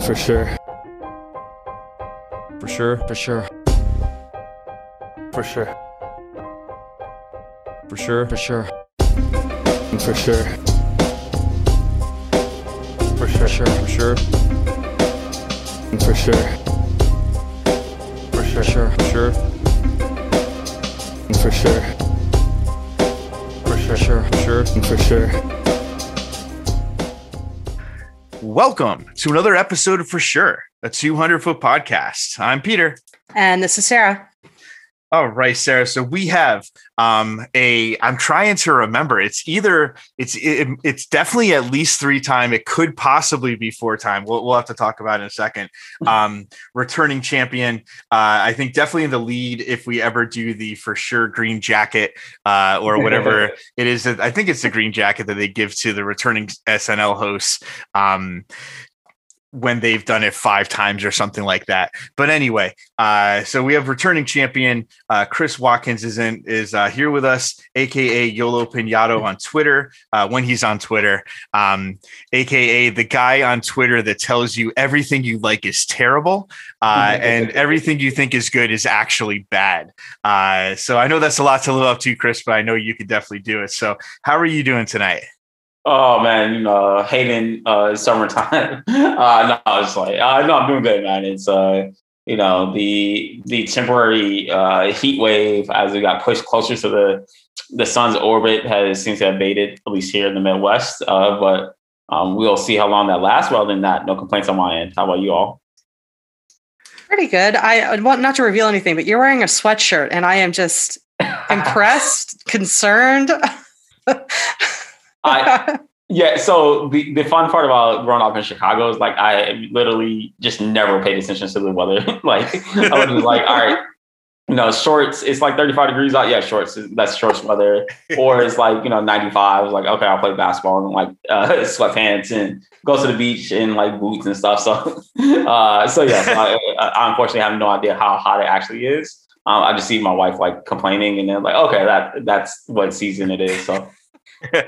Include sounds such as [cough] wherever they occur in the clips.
For sure. For sure. For sure. For sure. For sure. For sure. For sure. For sure. For sure. For sure. For sure. For For sure. sure. For sure. For sure. For For sure. sure. For sure. For sure. Welcome to another episode of For Sure, a 200 foot podcast. I'm Peter. And this is Sarah. All right, Sarah. So we have um a I'm trying to remember. It's either it's it, it's definitely at least three time. It could possibly be four time. We'll we'll have to talk about it in a second. [laughs] Um returning champion. Uh I think definitely in the lead if we ever do the for sure green jacket uh or whatever [laughs] it is that I think it's the green jacket that they give to the returning SNL hosts. Um when they've done it five times or something like that. But anyway, uh, so we have returning champion uh, Chris Watkins is in is uh, here with us, aka Yolo Pinato on Twitter uh, when he's on Twitter, um, aka the guy on Twitter that tells you everything you like is terrible uh, [laughs] and everything you think is good is actually bad. Uh, so I know that's a lot to live up to, Chris, but I know you could definitely do it. So how are you doing tonight? Oh man, you know, hating uh summertime. [laughs] uh no, it's like uh no, I'm doing good, man. It's uh you know, the the temporary uh heat wave as we got pushed closer to the the sun's orbit has seems to have abated, at least here in the Midwest. Uh but um we'll see how long that lasts. Well than that, no complaints on my end. How about you all? Pretty good. I I want not to reveal anything, but you're wearing a sweatshirt and I am just [laughs] impressed, concerned. [laughs] I [laughs] yeah, so the, the fun part about growing up in Chicago is like I literally just never paid attention to the weather. [laughs] like I was like, all right, you know, shorts, it's like 35 degrees out. Yeah, shorts, that's shorts weather. [laughs] Or it's like, you know, 95. It's like, okay, I'll play basketball and like uh, sweatpants and go to the beach in like boots and stuff. So, uh, so yeah, so I, I unfortunately have no idea how hot it actually is. Um, I just see my wife like complaining and then like, okay, that that's what season it is. So [laughs]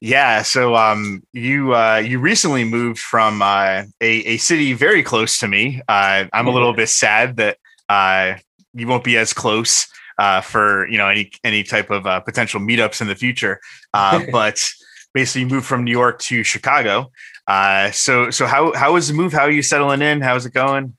Yeah, so um, you uh, you recently moved from uh, a a city very close to me. Uh, I'm a little bit sad that uh, you won't be as close uh, for you know any any type of uh, potential meetups in the future. Uh, [laughs] but basically, you moved from New York to Chicago. Uh, so so how how was the move? How are you settling in? How's it going?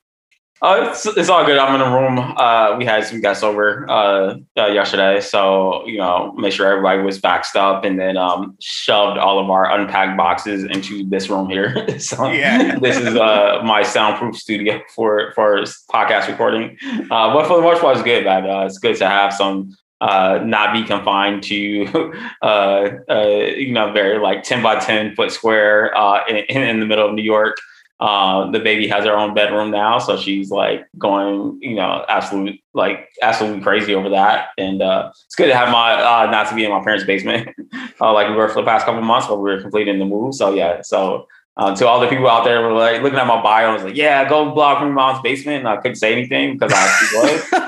Uh, it's, it's all good. I'm in a room. Uh, we had some guests over uh, uh, yesterday, so you know, make sure everybody was backed up, and then um, shoved all of our unpacked boxes into this room here. [laughs] so Yeah. this is uh, my soundproof studio for for podcast recording. Uh, but for the most part, it's good, man. Uh, it's good to have some. Uh, not be confined to, [laughs] uh, uh, you know, very like ten by ten foot square uh, in, in the middle of New York. Uh, the baby has her own bedroom now, so she's like going, you know, absolute like absolutely crazy over that. And uh, it's good to have my uh, not to be in my parents' basement, [laughs] uh, like we were for the past couple months, but we were completing the move. So yeah, so uh, to all the people out there who were like looking at my bio, I was like, yeah, go blog from your mom's basement. And I couldn't say anything because I was. [laughs]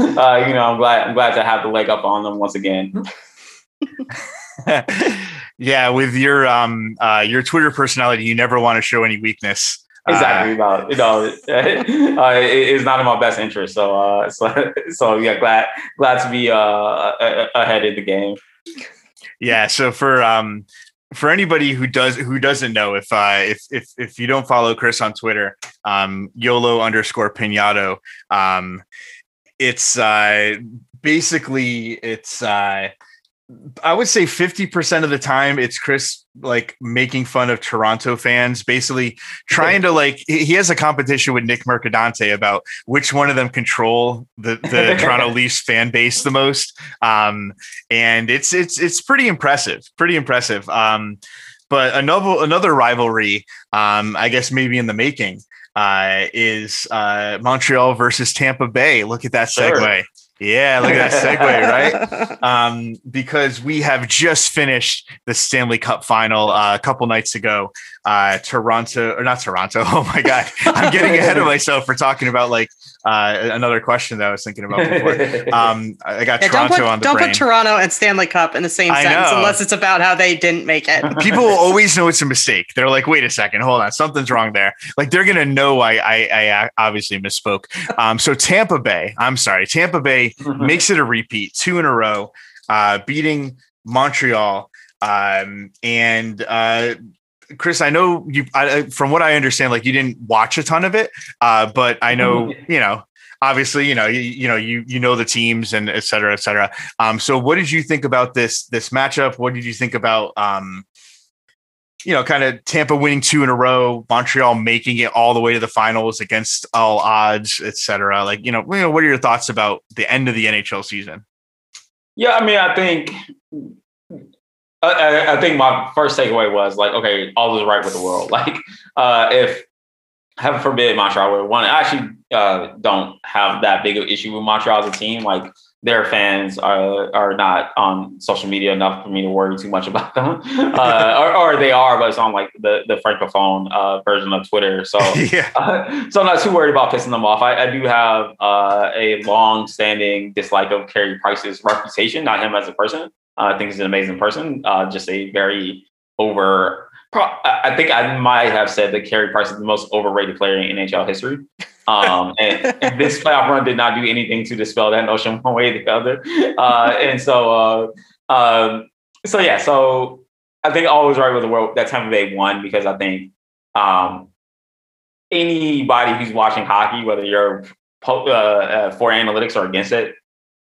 [laughs] uh, you know, I'm glad I'm glad to have the leg up on them once again. [laughs] yeah, with your um uh, your Twitter personality, you never want to show any weakness. Uh, exactly about you know [laughs] uh, it, it's not in my best interest so uh so, [laughs] so yeah glad glad to be uh ahead of the game yeah so for um for anybody who does who doesn't know if uh if if if you don't follow chris on twitter um yolo underscore pinato um it's uh basically it's uh I would say 50% of the time it's Chris like making fun of Toronto fans, basically trying to like he has a competition with Nick Mercadante about which one of them control the, the [laughs] Toronto Leafs fan base the most. Um, and it's it's it's pretty impressive, pretty impressive. Um, but another another rivalry, um, I guess maybe in the making, uh, is uh, Montreal versus Tampa Bay. Look at that segue. Sure. Yeah, look at that segue, right? [laughs] Um, because we have just finished the Stanley Cup final uh, a couple nights ago. Uh, Toronto, or not Toronto. [laughs] Oh my God, I'm getting ahead of myself for talking about like uh, another question that I was thinking about before. [laughs] Um, I got Yeah, don't Toronto put, on the don't brain. put Toronto and Stanley Cup in the same I sentence know. unless it's about how they didn't make it. [laughs] People always know it's a mistake. They're like, wait a second, hold on, something's wrong there. Like they're gonna know I I, I obviously misspoke. Um, so Tampa Bay, I'm sorry, Tampa Bay makes it a repeat, two in a row, uh, beating Montreal. Um, and uh, Chris, I know you. I, from what I understand, like you didn't watch a ton of it, uh, but I know you know. Obviously, you know, you, you know, you you know the teams and et cetera, et cetera. Um, so, what did you think about this this matchup? What did you think about um, you know, kind of Tampa winning two in a row, Montreal making it all the way to the finals against all odds, et cetera. Like, you know, you know, what are your thoughts about the end of the NHL season? Yeah, I mean, I think I, I, think my first takeaway was like, okay, all is right with the world. [laughs] Like, uh, if heaven forbid Montreal would one, I actually uh, don't have that big of issue with Montreal as a team. Like, their fans are are not on social media enough for me to worry too much [laughs] about them, uh, or, or they are, but it's on like the the francophone uh, version of Twitter. So [laughs] yeah. uh, so I'm not too worried about pissing them off. I, I do have uh, a long-standing dislike of Carey Price's reputation, not him as a person. I think he's an amazing person. Uh, just a very over. Pro- I think I might have said that Carey Price is the most overrated player in NHL history. Um, [laughs] and, and this playoff run did not do anything to dispel that notion one way or the other. Uh, and so, uh, um, so yeah, so I think all was right with the world that Tampa Bay won because I think um, anybody who's watching hockey, whether you're po- uh, uh, for analytics or against it,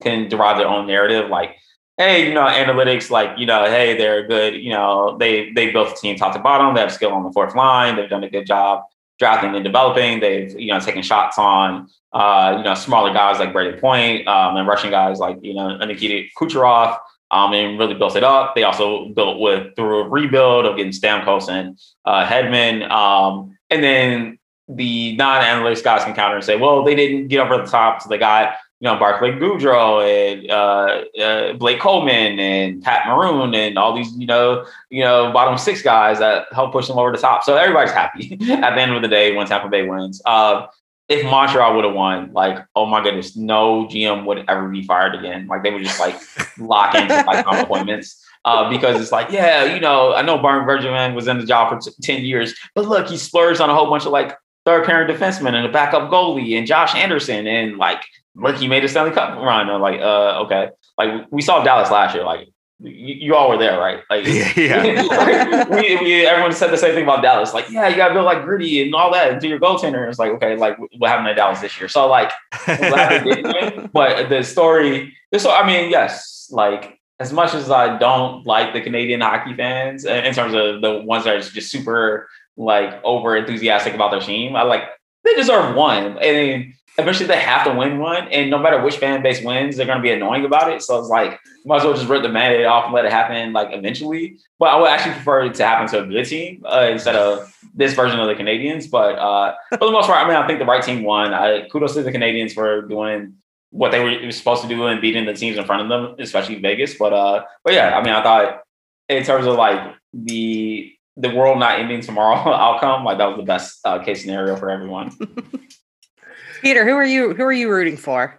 can derive their own narrative. Like, hey, you know, analytics, like, you know, hey, they're good. You know, they they built the team top to bottom. They have skill on the fourth line. They've done a good job drafting and developing. They've you know taken shots on uh, you know smaller guys like Brayden Point um, and Russian guys like you know Nikita Kucherov. Um, and really built it up. They also built with through a rebuild of getting Stamkos and uh, Hedman. Um, and then the non-analytics guys can counter and say, well, they didn't get over the top, so they got you know Barclay Goodrow and uh, uh, Blake Coleman and Pat Maroon and all these you know you know bottom six guys that help push them over the top. So everybody's happy [laughs] at the end of the day when Tampa Bay wins. Uh, if Montreal would have won, like, oh my goodness, no GM would ever be fired again. Like they would just like lock into lifetime appointments. Uh, because it's like, yeah, you know, I know Byron Bergevin was in the job for t- 10 years, but look, he splurged on a whole bunch of like third parent defensemen and a backup goalie and Josh Anderson. And like, look, he made a Stanley Cup run. I'm like, uh, okay. Like we saw Dallas last year. Like you, you all were there, right? Like, [laughs] Yeah. like, [laughs] we, we, everyone said the same thing about Dallas. Like, yeah, you got to build like gritty and all that and do your goaltender. It's like, okay, like what happened to Dallas this year? So like, I'm glad they didn't win. [laughs] But the story, so I mean, yes, like as much as I don't like the Canadian hockey fans in in terms of the ones that are just super like over enthusiastic about their team, I like they deserve one. And eventually they have to win one. And no matter which fan base wins, they're gonna be annoying about it. So it's like might as well just rip the mandate off and let it happen like eventually. But I would actually prefer it to happen to a good team uh, instead of this version of the Canadiens. But uh, for the most part, I mean, I think the right team won. I, kudos to the Canadiens for doing what they were supposed to do and beating the teams in front of them, especially Vegas. But uh, but yeah, I mean, I thought in terms of like the the world not ending tomorrow [laughs] outcome, like that was the best uh, case scenario for everyone. [laughs] Peter, who are you? Who are you rooting for?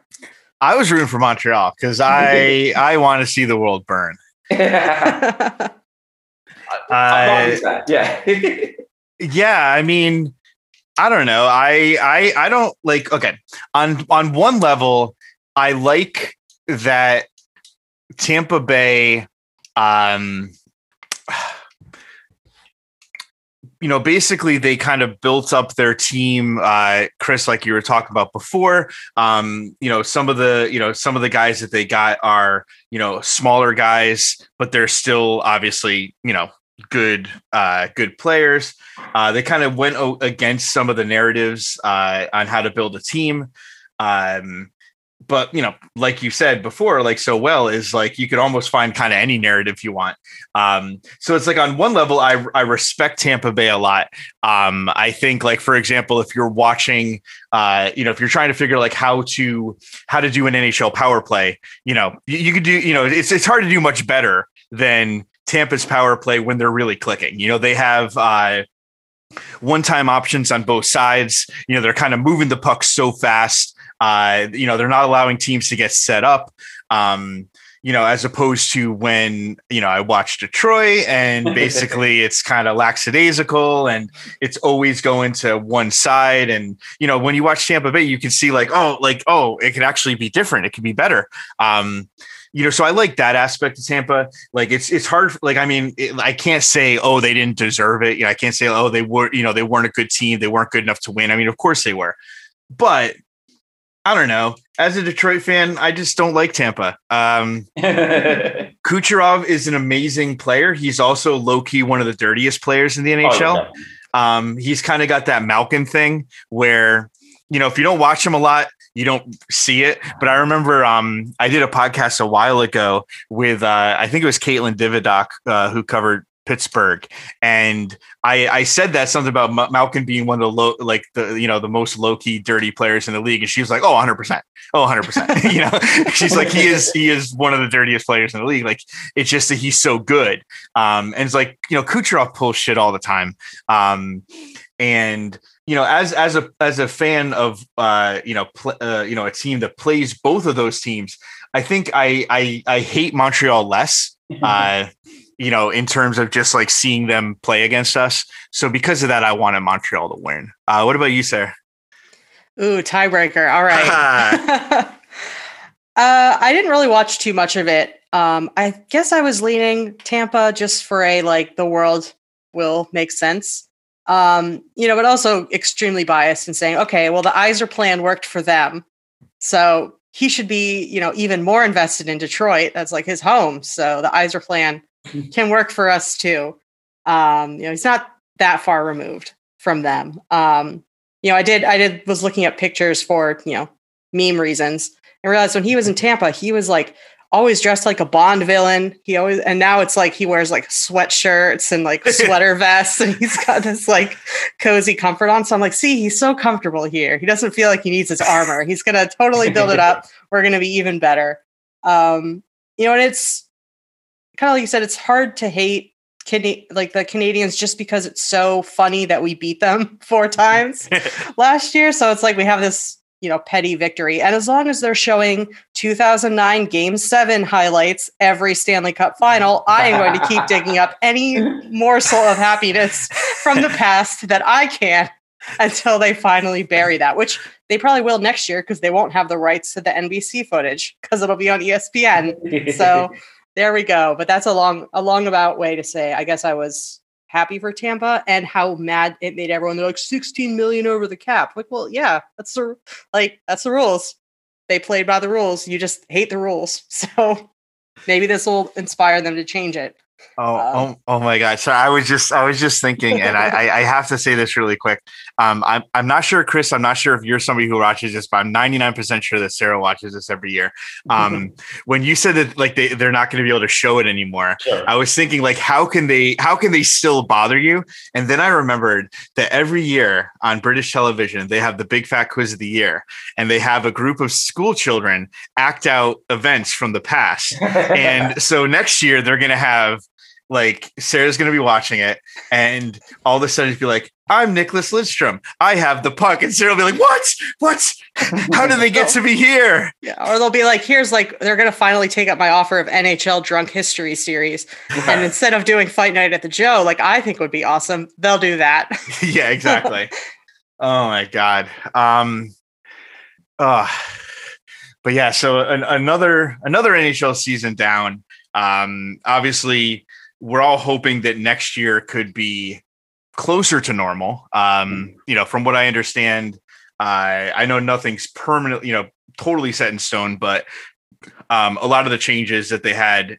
I was rooting for Montreal because I [laughs] I want to see the world burn. I'm Uh, fine with that. yeah. [laughs] yeah, I mean, I don't know. I I I don't like okay. On on one level, I like that Tampa Bay um you know, basically they kind of built up their team, uh, Chris, like you were talking about before. Um, you know, some of the, you know, some of the guys that they got are, you know, smaller guys, but they're still obviously, you know, good, uh, good players. Uh, they kind of went o- against some of the narratives uh, on how to build a team. Um, but you know, like you said before, like so well is like you could almost find kind of any narrative you want. Um, so it's like on one level, I I respect Tampa Bay a lot. Um, I think like for example, if you're watching, uh, you know, if you're trying to figure like how to how to do an NHL power play, you know, you, you could do, you know, it's it's hard to do much better than Tampa's power play when they're really clicking. You know, they have uh one time options on both sides. You know, they're kind of moving the puck so fast. Uh, you know, they're not allowing teams to get set up. Um, you know, as opposed to when, you know, I watch Detroit and [laughs] basically it's kind of lackadaisical and it's always going to one side. And, you know, when you watch Tampa Bay, you can see like, oh, like, oh, it could actually be different. It could be better. Um, you know, so I like that aspect of Tampa. Like it's it's hard. Like I mean, it, I can't say oh they didn't deserve it. You know, I can't say oh they were you know they weren't a good team. They weren't good enough to win. I mean, of course they were, but I don't know. As a Detroit fan, I just don't like Tampa. Um, [laughs] Kucherov is an amazing player. He's also low key one of the dirtiest players in the NHL. Oh, um, he's kind of got that Malkin thing where you know if you don't watch him a lot, you don't see it. But I remember um, I did a podcast a while ago with uh, I think it was Caitlin Dividoc uh, who covered Pittsburgh, and I, I said that something about M- Malkin being one of the low, like the you know the most low key dirty players in the league, and she was like, oh, 100 percent, oh, 100 percent. [laughs] You know, [laughs] she's like, he is he is one of the dirtiest players in the league. Like it's just that he's so good, um, and it's like you know Kucherov pulls shit all the time, um, and you know, as as a as a fan of uh, you know, pl- uh, you know, a team that plays both of those teams, I think I I, I hate Montreal less. [laughs] Uh, you know, in terms of just like seeing them play against us. So because of that, I wanted Montreal to win. Uh, what about you, Sarah? Ooh, tiebreaker. All right. [laughs] [laughs] uh, I didn't really watch too much of it. Um, I guess I was leaning Tampa just for a like the world will make sense um, you know, but also extremely biased and saying, okay, well, the Yzer plan worked for them. So he should be, you know, even more invested in Detroit. That's like his home. So the Yzer plan [laughs] can work for us too. Um, you know, he's not that far removed from them. Um, you know, I did, I did, was looking at pictures for, you know, meme reasons and realized when he was in Tampa, he was like always dressed like a Bond villain. He always and now it's like he wears like sweatshirts and like [laughs] sweater vests and he's got this like cozy comfort on. So I'm like, see, he's so comfortable here. He doesn't feel like he needs his armor. He's gonna totally [laughs] build it up. We're gonna be even better. Um, you know, and it's kind of like you said, it's hard to hate Can- like the Canadians just because it's so funny that we beat them [laughs] four times [laughs] last year. So it's like we have this you know petty victory and as long as they're showing 2009 game 7 highlights every stanley cup final i am going to keep [laughs] digging up any morsel of happiness from the past that i can until they finally bury that which they probably will next year because they won't have the rights to the nbc footage because it'll be on espn so there we go but that's a long a long about way to say i guess i was happy for Tampa and how mad it made everyone. They're like 16 million over the cap. Like, well, yeah, that's the like that's the rules. They played by the rules. You just hate the rules. [laughs] So maybe this will inspire them to change it. Oh, um, oh, oh my God. So I was just, I was just thinking, and I, I have to say this really quick. Um, I'm, I'm not sure, Chris, I'm not sure if you're somebody who watches this, but I'm 99% sure that Sarah watches this every year. Um, [laughs] when you said that like they, they're not going to be able to show it anymore, sure. I was thinking like, how can they, how can they still bother you? And then I remembered that every year on British television, they have the big fat quiz of the year and they have a group of school children act out events from the past. [laughs] and so next year they're going to have like Sarah's gonna be watching it, and all of a sudden be like, "I'm Nicklas Lidstrom. I have the puck," and Sarah will be like, "What? What? [laughs] How did they get to be here?" Yeah, or they'll be like, "Here's like they're gonna finally take up my offer of NHL Drunk History series, and instead of doing Fight Night at the Joe, like I think would be awesome, they'll do that." [laughs] [laughs] yeah, exactly. oh my god. Um. Uh, but yeah, so an, another another NHL season down. Um, obviously we're all hoping that next year could be closer to normal. Um, mm-hmm. you know, from what I understand, uh, I know nothing's permanent, you know, totally set in stone, but um, a lot of the changes that they had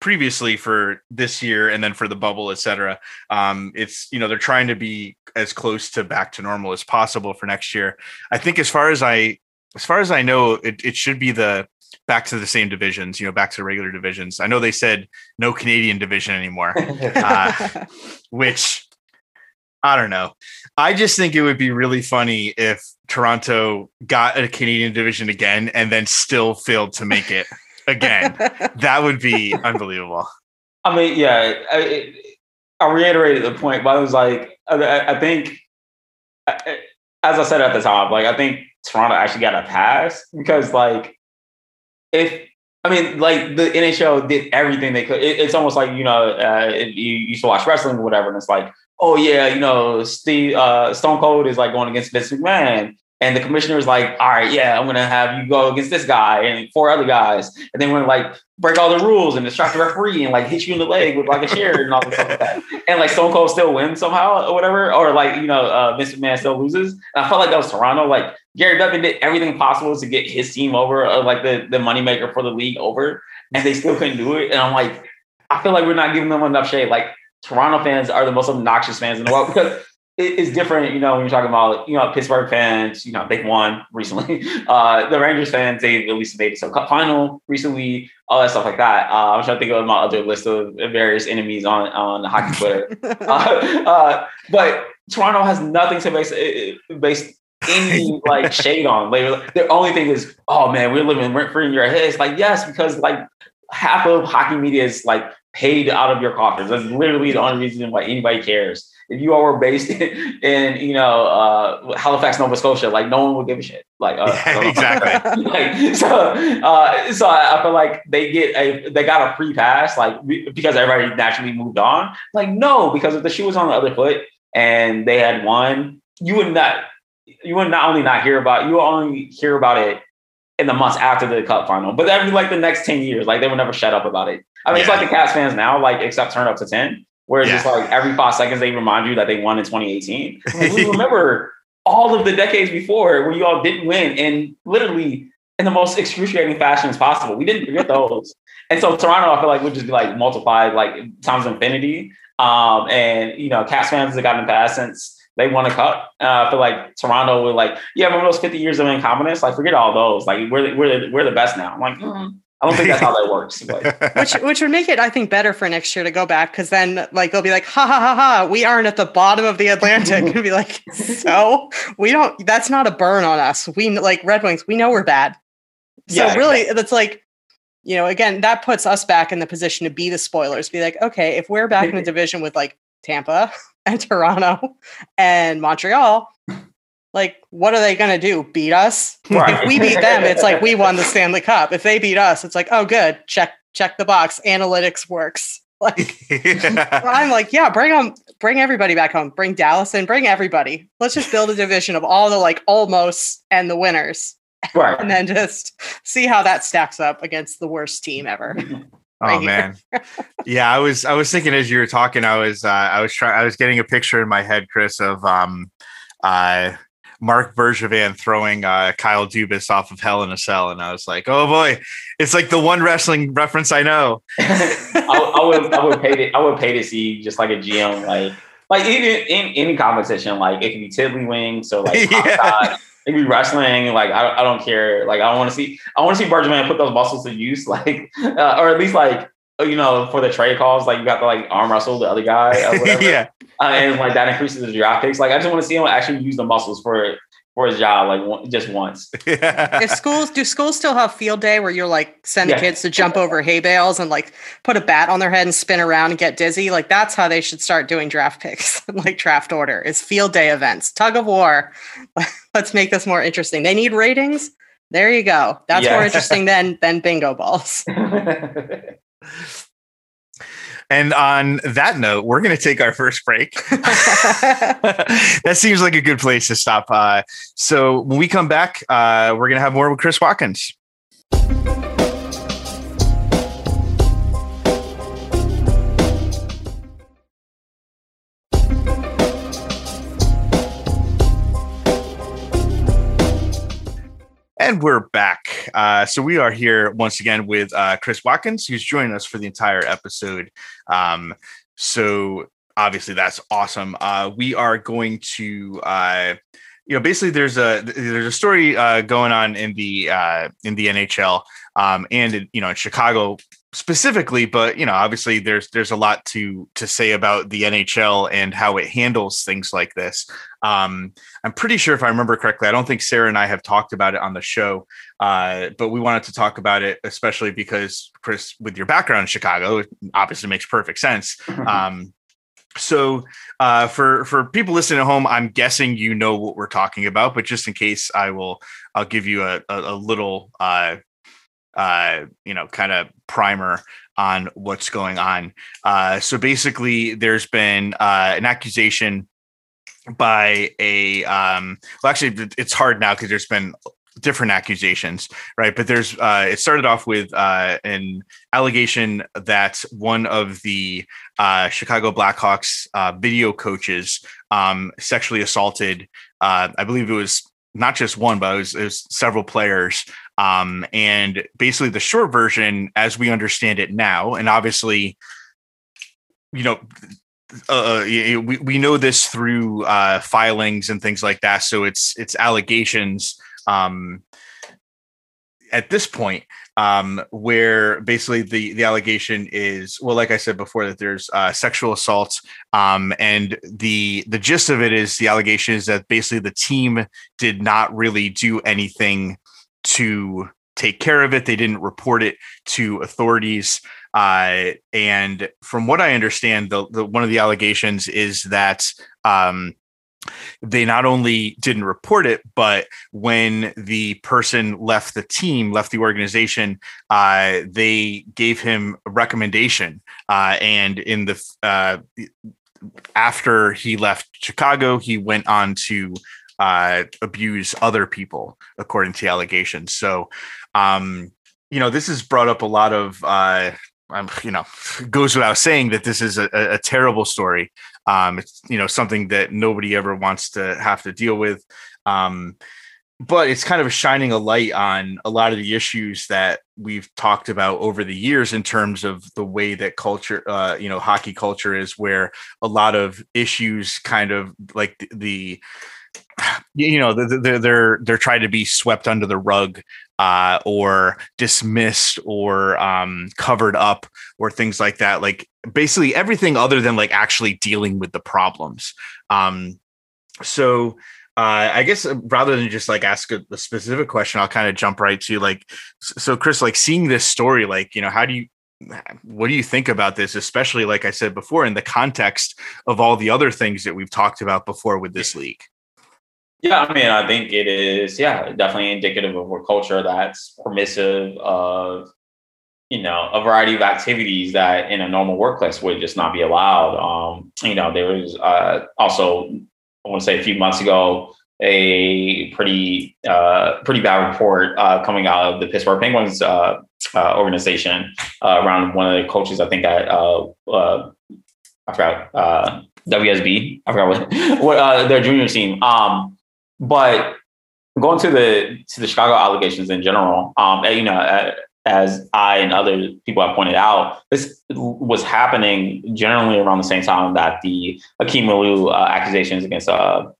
previously for this year and then for the bubble, et cetera, um, it's, you know, they're trying to be as close to back to normal as possible for next year. I think as far as I as far as I know, it, it should be the back to the same divisions, you know, back to the regular divisions. I know they said no Canadian division anymore, uh, [laughs] which I don't know. I just think it would be really funny if Toronto got a Canadian division again and then still failed to make it again. [laughs] that would be unbelievable. I mean, yeah, I, I reiterated the point, but I was like, I, I think, as I said at the top, like I think Toronto actually got a pass because, like, if I mean, like the NHL did everything they could. It, it's almost like you know, uh, you used to watch wrestling or whatever, and it's like, oh yeah, you know, Steve uh, Stone Cold is like going against Vince McMahon, and the commissioner is like, all right, yeah, I'm gonna have you go against this guy and four other guys, and then we're like break all the rules and distract the referee and like hit you in the leg with like a chair and all this stuff like that. And like Stone Cold still wins somehow or whatever, or like you know, uh, Vince McMahon still loses. And I felt like that was Toronto. Like Gary Bettman did everything possible to get his team over, or like the the moneymaker for the league over, and they still couldn't do it. And I'm like, I feel like we're not giving them enough shade. Like Toronto fans are the most obnoxious fans in the world because it's different, you know, when you're talking about, you know, Pittsburgh fans, you know, they've won recently. [laughs] Uh, the Rangers fans, they've at least made it to a cup final recently, all that stuff like that. Uh, I'm trying to think of my other list of various enemies on, on hockey Twitter. [laughs] uh, uh, but Toronto has nothing to base, base any like [laughs] shade on. Like, their only thing is, oh man, we're living rent free in your head. It's like, yes, because like half of hockey media is like paid out of your coffers. That's literally the only reason why anybody cares if you all were based in, [laughs] in you know uh, Halifax, Nova Scotia, like no one would give a shit. Like uh, yeah, exactly. [laughs] like, so uh, so I, feel like they get a they got a free pass like because everybody naturally moved on. Like no, because if the shoe was on the other foot and they had won, you would not you would not only not hear about you would only hear about it in the months after the cup final, but that'd be like the next 10 years. Like they would never shut up about it. I mean, yeah. it's like the Caps fans now, like except turn up to 10 where it's yeah. just like every five seconds they remind you that they won in 2018. we [laughs] remember all of the decades before where you all didn't win and literally in the most excruciating fashions possible. We didn't forget those. and so Toronto, I feel like would just be like multiplied like times infinity. Um, and you know, Caps fans have gotten past since they won a cup. Uh, I feel like Toronto would like, yeah, remember those 50 years of incompetence? Like, forget all those. Like, we're we're the, we're the best now. I'm like, mm, I don't think that's how that [laughs] works. which which would make it, I think, better for next year to go back because then like they'll be like, ha ha ha ha, we aren't at the bottom of the Atlantic. [laughs] and be like, so we don't. That's not a burn on us. We like Red Wings. We know we're bad. So yeah, really, exactly. that's like, you know, again, that puts us back in the position to be the spoilers. Be like, okay, if we're back in a [laughs] division with like Tampa and Toronto and Montreal, like what are they going to do? Beat us? [laughs] Right. if we beat them it's like we won the stanley cup. If they beat us it's like oh good. Check check the box. Analytics works. [laughs] Like yeah. [laughs] i'm like yeah bring them bring everybody back home. Bring dallas and bring everybody. Let's just build a division of all the like almost and the winners. Right. and then just see how that stacks up against the worst team ever. Right oh man, yeah. I was I was thinking as you were talking, I was uh, I was trying I was getting a picture in my head, Chris, of um, uh, Marc Bergevin throwing uh, Kyle Dubas off of Hell in a Cell, and I was like, oh boy, it's like the one wrestling reference I know. [laughs] I, I, would I would pay to I would pay to see just like a GM like like even in any competition like it can be Tiddlywinks so like [laughs] yeah. it can be wrestling like I, I don't care like I want to see I want to see Bergevin put those muscles to use [laughs] like uh, or at least like you know for the trade calls like you got to like arm wrestle the other guy or [laughs] whatever. yeah uh, and like that increases the draft picks. Like I just want to see him actually use the muscles for for his job, like one, just once. [laughs] if schools do schools still have field day where you're like send yeah. the kids to jump over hay bales and like put a bat on their head and spin around and get dizzy? Like that's how they should start doing draft picks, [laughs] like draft order is field day events, tug of war. Let's make this more interesting. They need ratings. There you go. That's yeah. more interesting than than bingo balls. And on that note, we're going to take our first break. [laughs] that seems like a good place to stop. Uh, so when we come back, uh, we're going to have more with Chris Watkins. And we're back. Uh, so we are here once again with uh, Chris Watkins, who's joining us for the entire episode. Um, so obviously that's awesome. Uh, we are going to, uh, you know, basically there's a there's a story uh, going on in the uh, in the NHL um, and in, you know in Chicago specifically, but you know, obviously there's there's a lot to to say about the NHL and how it handles things like this. Um, I'm pretty sure if I remember correctly, I don't think Sarah and I have talked about it on the show, uh, but we wanted to talk about it especially because Chris, with your background in Chicago, obviously makes perfect sense. Um, so uh, for for people listening at home, I'm guessing you know what we're talking about, but just in case, I will I'll give you a a, a little uh, uh, you know kind of primer on what's going on. Uh, so basically, there's been uh, an accusation by a um, well, actually, it's hard now because there's been different accusations, right? But there's uh, it started off with uh, an allegation that one of the uh, Chicago Blackhawks uh, video coaches um, sexually assaulted. Uh, I believe it was not just one, but it was, it was several players. Um, and basically, the short version, as we understand it now, and obviously, you know, uh, uh we we know this through uh, filings and things like that. So it's it's allegations um, at this point um, where basically the the allegation is well like i said before that there's uh, sexual assault um, and the the gist of it is the allegation is that basically the team did not really do anything to take care of it they didn't report it to authorities uh, and from what i understand the, the one of the allegations is that um, they not only didn't report it, but when the person left the team, left the organization, uh, they gave him a recommendation. Uh, and in the uh, after he left Chicago, he went on to uh, abuse other people, according to allegations. So, um, you know, this has brought up a lot of. Uh, I'm, you know, [laughs] goes without saying that this is a, a terrible story. Um, it's you know something that nobody ever wants to have to deal with. Um, but it's kind of shining a light on a lot of the issues that we've talked about over the years in terms of the way that culture, uh, you know, hockey culture is, where a lot of issues kind of like the, the you know they're they're they're trying to be swept under the rug uh, or dismissed or um, covered up or things like that. Like basically everything other than like actually dealing with the problems. Um, so uh, I guess uh, rather than just like ask a, a specific question, I'll kind of jump right to like, so Chris, like seeing this story, like, you know, how do you, what do you think about this, especially like I said before, in the context of all the other things that we've talked about before with this league? Yeah, I mean, I think it is, yeah, definitely indicative of a culture that's permissive of, you know, a variety of activities that in a normal workplace would just not be allowed. Um, you know, there was uh, also, I want to say a few months ago, a pretty uh, pretty bad report uh, coming out of the Pittsburgh Penguins uh, uh organization uh, around one of the coaches, I think at uh, I forgot WSB, I forgot what [laughs] what their junior team. Um, but going to the to the Chicago allegations in general, um, you know, as I and other people have pointed out, this was happening generally around the same time that the Aliu uh, accusations against, uh,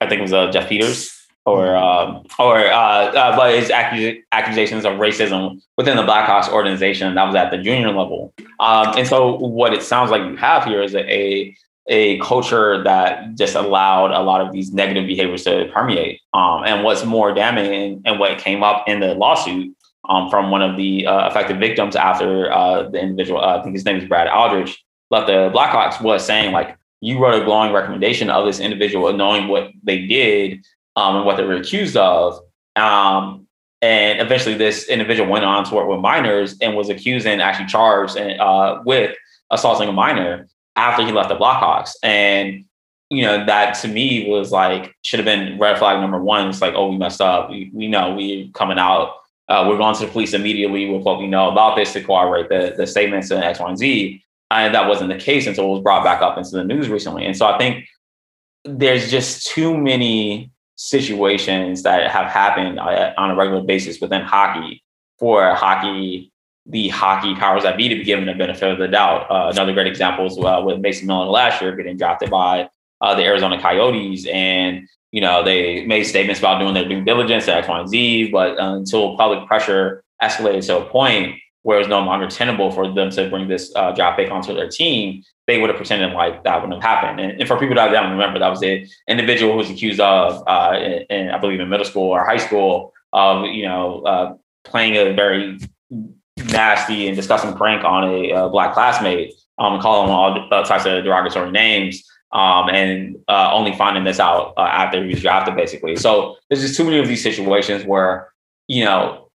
I think it was uh, Jeff Peters, or um, or uh, uh, but his accus- accusations of racism within the Blackhawks organization that was at the junior level. Um, and so, what it sounds like you have here is a a culture that just allowed a lot of these negative behaviors to permeate. Um, and what's more damning and what came up in the lawsuit um, from one of the uh, affected victims after uh, the individual, uh, I think his name is Brad Aldrich, left the Blackhawks was saying like, you wrote a glowing recommendation of this individual knowing what they did um, and what they were accused of. Um, and eventually this individual went on to work with minors and was accused and actually charged and, uh, with assaulting a minor after he left the Blackhawks. And, you know, that to me was like, should have been red flag number one. It's like, oh, we messed up. We, we know we're coming out. Uh, we're going to the police immediately with what we know about this to corroborate the, the statements in X, Y, and Z. And that wasn't the case until it was brought back up into the news recently. And so I think there's just too many situations that have happened uh, on a regular basis within hockey for hockey the hockey powers that be to be given the benefit of the doubt. Uh, another great example is uh, with Mason Miller last year getting drafted by uh, the Arizona Coyotes, and you know they made statements about doing their due diligence at X, Y, and Z, but uh, until public pressure escalated to a point where it was no longer tenable for them to bring this uh, draft pick onto their team, they would have pretended like that wouldn't have happened. And, and for people that don't remember, that was the individual who was accused of, uh, in, in, I believe, in middle school or high school, of you know uh, playing a very nasty and disgusting prank on a, a black classmate, um, calling him all types of derogatory names. Um, and uh, only finding this out uh, after he was drafted, basically. So there's just too many of these situations where, you know,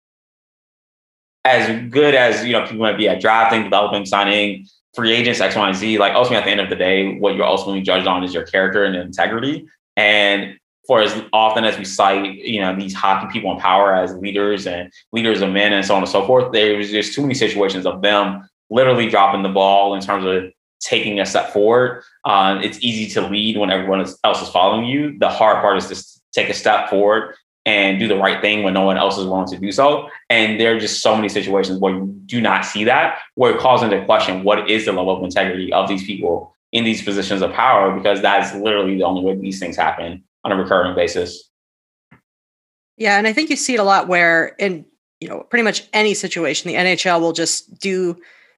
as good as you know people might be at drafting, developing, signing free agents, X, Y, and Z. Like ultimately, at the end of the day, what you're ultimately judged on is your character and integrity. And for as often as we cite, you know, these hockey people in power as leaders and leaders of men and so on and so forth, there's just too many situations of them literally dropping the ball in terms of taking a step forward. Um, it's easy to lead when everyone else is following you. The hard part is to take a step forward and do the right thing when no one else is willing to do so. And there are just so many situations where you do not see that, where it calls into question what is the level of integrity of these people in these positions of power, because that's literally the only way these things happen on a recurring basis. Yeah, and I think you see it a lot where in you know pretty much any situation, the NHL will just do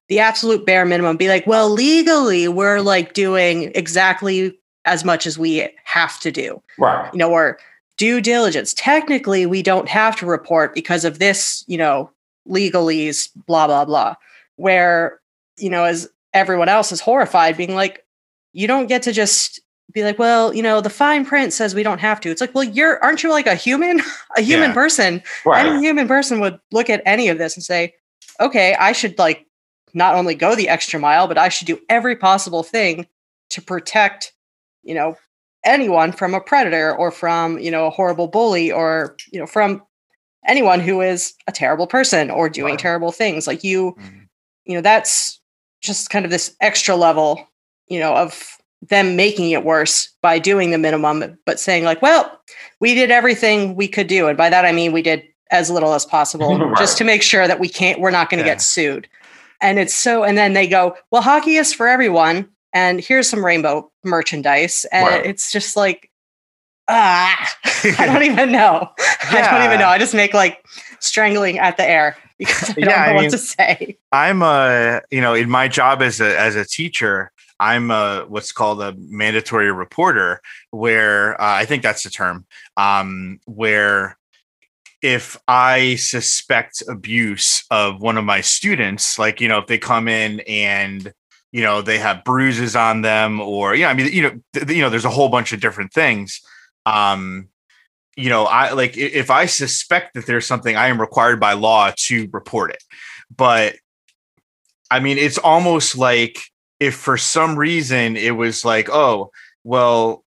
the absolute bare minimum, be like, well, legally, we're like doing exactly as much as we have to do. Right. You know, or due diligence. Technically, we don't have to report because of this, you know, legalese, blah, blah, blah. Where, you know, as everyone else is horrified, being like, you don't get to just be like, well, you know, the fine print says we don't have to. It's like, well, you're aren't you like a human, [laughs] a human yeah. person? Right. Any human person would look at any of this and say, okay, I should like not only go the extra mile, but I should do every possible thing to protect, you know, anyone from a predator or from you know a horrible bully or you know from anyone who is a terrible person or doing terrible things like you mm-hmm. you know that's just kind of this extra level you know of them making it worse by doing the minimum but saying like well we did everything we could do and by that i mean we did as little as possible [laughs] right. just to make sure that we can't we're not going to yeah. get sued and it's so and then they go well hockey is for everyone and here's some rainbow merchandise and wow. it's just like ah [laughs] i don't even know yeah. [laughs] i don't even know i just make like strangling at the air because i don't yeah, know I what mean, to say i'm a you know in my job as a as a teacher i'm a what's called a mandatory reporter where uh, i think that's the term um where if I suspect abuse of one of my students, like, you know, if they come in and you know they have bruises on them or you know i mean you know th- you know there's a whole bunch of different things um you know i like if i suspect that there's something i am required by law to report it. But i mean it's almost like if for some reason it was like oh well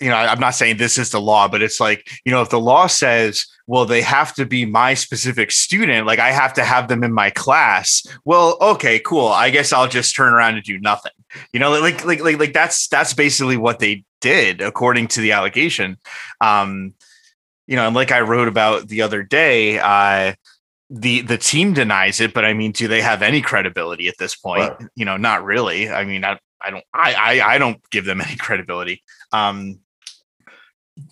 you know i'm not saying this is the law but it's like you know if the law says well, they have to be my specific student. Like I have to have them in my class. Well, okay, cool. I guess I'll just turn around and do nothing. You know, like like like like that's that's basically what they did according to the allegation. Um, you know, and like I wrote about the other day, uh the the team denies it, but I mean, do they have any credibility at this point? Right. You know, not really. I mean, I I don't I, I I don't give them [laughs] any credibility. Um,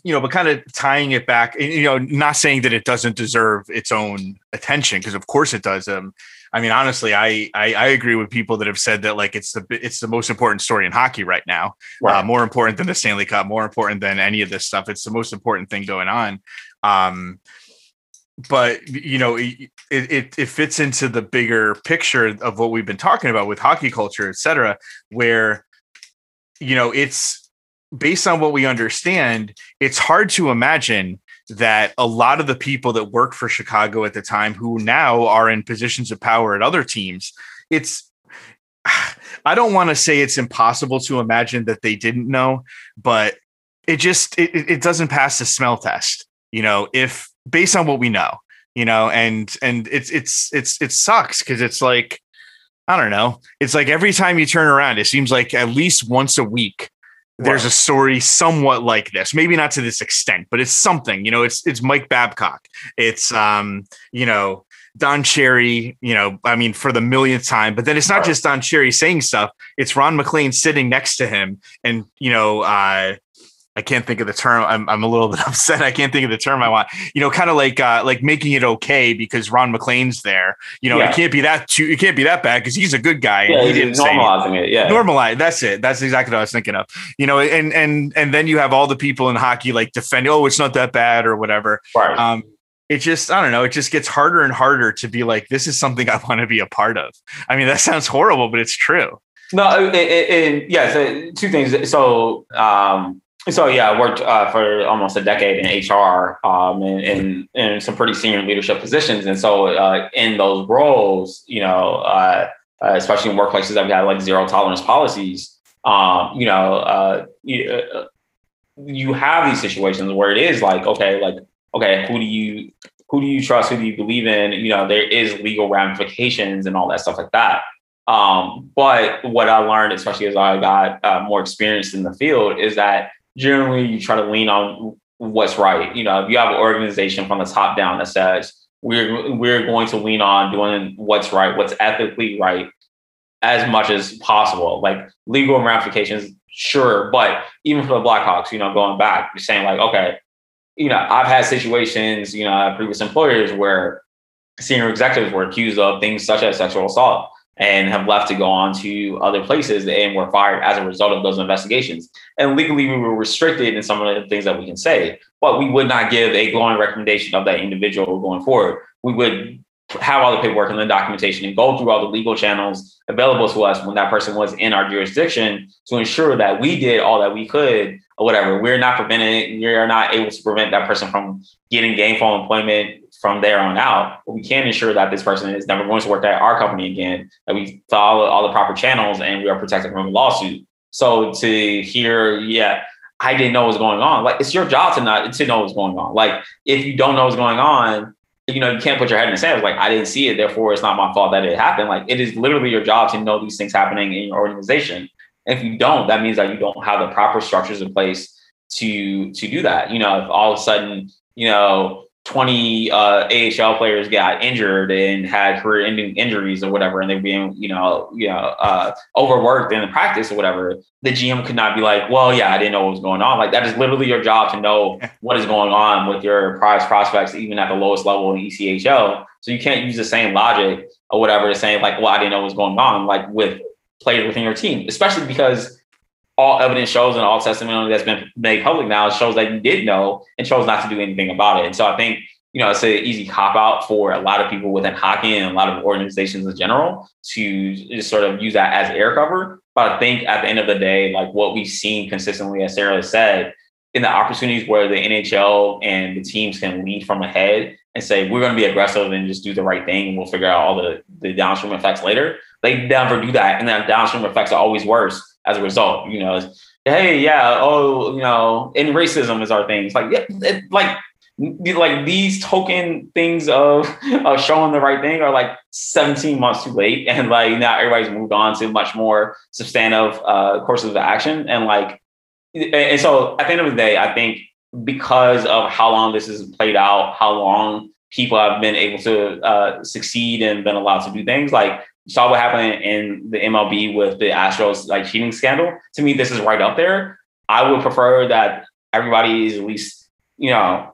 you know, but kind of tying it back, you know, not saying that it doesn't deserve its own attention because of course it does. Um, I mean, honestly, I, I, I agree with people that have said that like it's the it's the most important story in hockey right now, uh, right. Uh, more important than the Stanley Cup, more important than any of this stuff. It's the most important thing going on. Um, but you know, it, it it fits into the bigger picture of what we've been talking about with hockey culture, et cetera, where you know it's based on what we understand, it's hard to imagine that a lot of the people that worked for Chicago at the time who now are in positions of power at other teams, it's [sighs] I don't want to say it's impossible to imagine that they didn't know, but it just it, it doesn't pass the smell test, you know, if based on what we know, you know, and and it's it's it's it sucks because it's like I don't know. It's like every time you turn around, it seems like at least once a week there's a story somewhat like this maybe not to this extent but it's something you know it's it's mike babcock it's um you know Don Cherry, you know, I mean, for the millionth time. But then it's not just Don Cherry saying stuff; it's Ron MacLean sitting next to him, and you know, uh, I can't think of the term. I'm, I'm a little [laughs] bit upset. I can't think of the term I want. You know, kind of like uh, like making it okay because Ron MacLean's there. You know, Yeah. it can't be that too. It can't be that bad because he's a good guy. and Yeah, he he's didn't normalizing it. Yeah. normalize that's it that's exactly what i was thinking of you know and and and then you have all the people in hockey like defending. oh it's not that bad or whatever right. um it just i don't know it just gets harder and harder to be like this is something i want to be a part of i mean that [laughs] sounds horrible but it's true No, and, and yeah, so two things. So, um, so yeah, I worked uh, for almost a decade in HR um, and in, some pretty senior leadership positions, and so uh, in those roles, you know, uh, uh, especially in workplaces that had like zero tolerance policies, um, you know, uh, you, uh, you have these situations where it is like, okay, like, okay, who do you who do you trust? Who do you believe in? You know, there is legal ramifications and all that stuff like that. Um, but what I learned, especially as I got more experience in the field, is that generally you try to lean on what's right. You know, if you have an organization from the top down that says we're we're going to lean on doing what's right, what's ethically right, as much as possible. Like legal ramifications, sure, but even for the Blackhawks, you know, going back, you're saying like, okay, you know, I've had situations, you know, previous employers where senior executives were accused of things such as sexual assault and have left to go on to other places and were fired as a result of those investigations. And legally, we were restricted in some of the things that we can say, but we would not give a glowing recommendation of that individual going forward. We would have all the paperwork and the documentation and go through all the legal channels available to us when that person was in our jurisdiction to ensure that we did all that we could or whatever. We're not preventing, we're not able to prevent that person from getting gainful employment from there on out. But we can ensure that this person is never going to work at our company again, that we follow all the proper channels and we are protected from a lawsuit. So to hear, yeah, I didn't know what was going on. Like it's your job to not to know what's going on. Like if you don't know what's going on, you know, you can't put your head in the sand. It's like I didn't see it, therefore it's not my fault that it happened. Like it is literally your job to know these things happening in your organization. If you don't, that means that you don't have the proper structures in place to to do that. You know, if all of a sudden, you know, 20 uh, AHL players got injured and had career-ending injuries or whatever, and they're being, you know, you know, uh, overworked in the practice or whatever, the GM could not be like, "Well, yeah, I didn't know what was going on." Like that is literally your job to know [laughs] what is going on with your prize prospects, even at the lowest level in ECHL. So you can't use the same logic or whatever to say like, "Well, I didn't know what was going on," like with players within your team, especially because all evidence shows and all testimony that's been made public now shows that you did know and chose not to do anything about it. And so I think, you know, it's an easy cop out for a lot of people within hockey and a lot of organizations in general to just sort of use that as air cover. But I think at the end of the day, like what we've seen consistently, as Sarah said, in the opportunities where the NHL and the teams can lead from ahead and say, we're going to be aggressive and just do the right thing and we'll figure out all the, the downstream effects later. They never do that. And then downstream effects are always worse as a result. You know, hey, yeah, oh, you know, and racism is our thing. It's like, yeah, it, like, like these token things of [laughs] of showing the right thing are like 17 months too late, and like now everybody's moved on to much more substantive uh, courses of action, and like, and so at the end of the day, I think because of how long this has played out, how long people have been able to uh, succeed and been allowed to do things like saw what happened in the MLB with the Astros like cheating scandal. To me, this is right up there. I would prefer that everybody is at least, you know,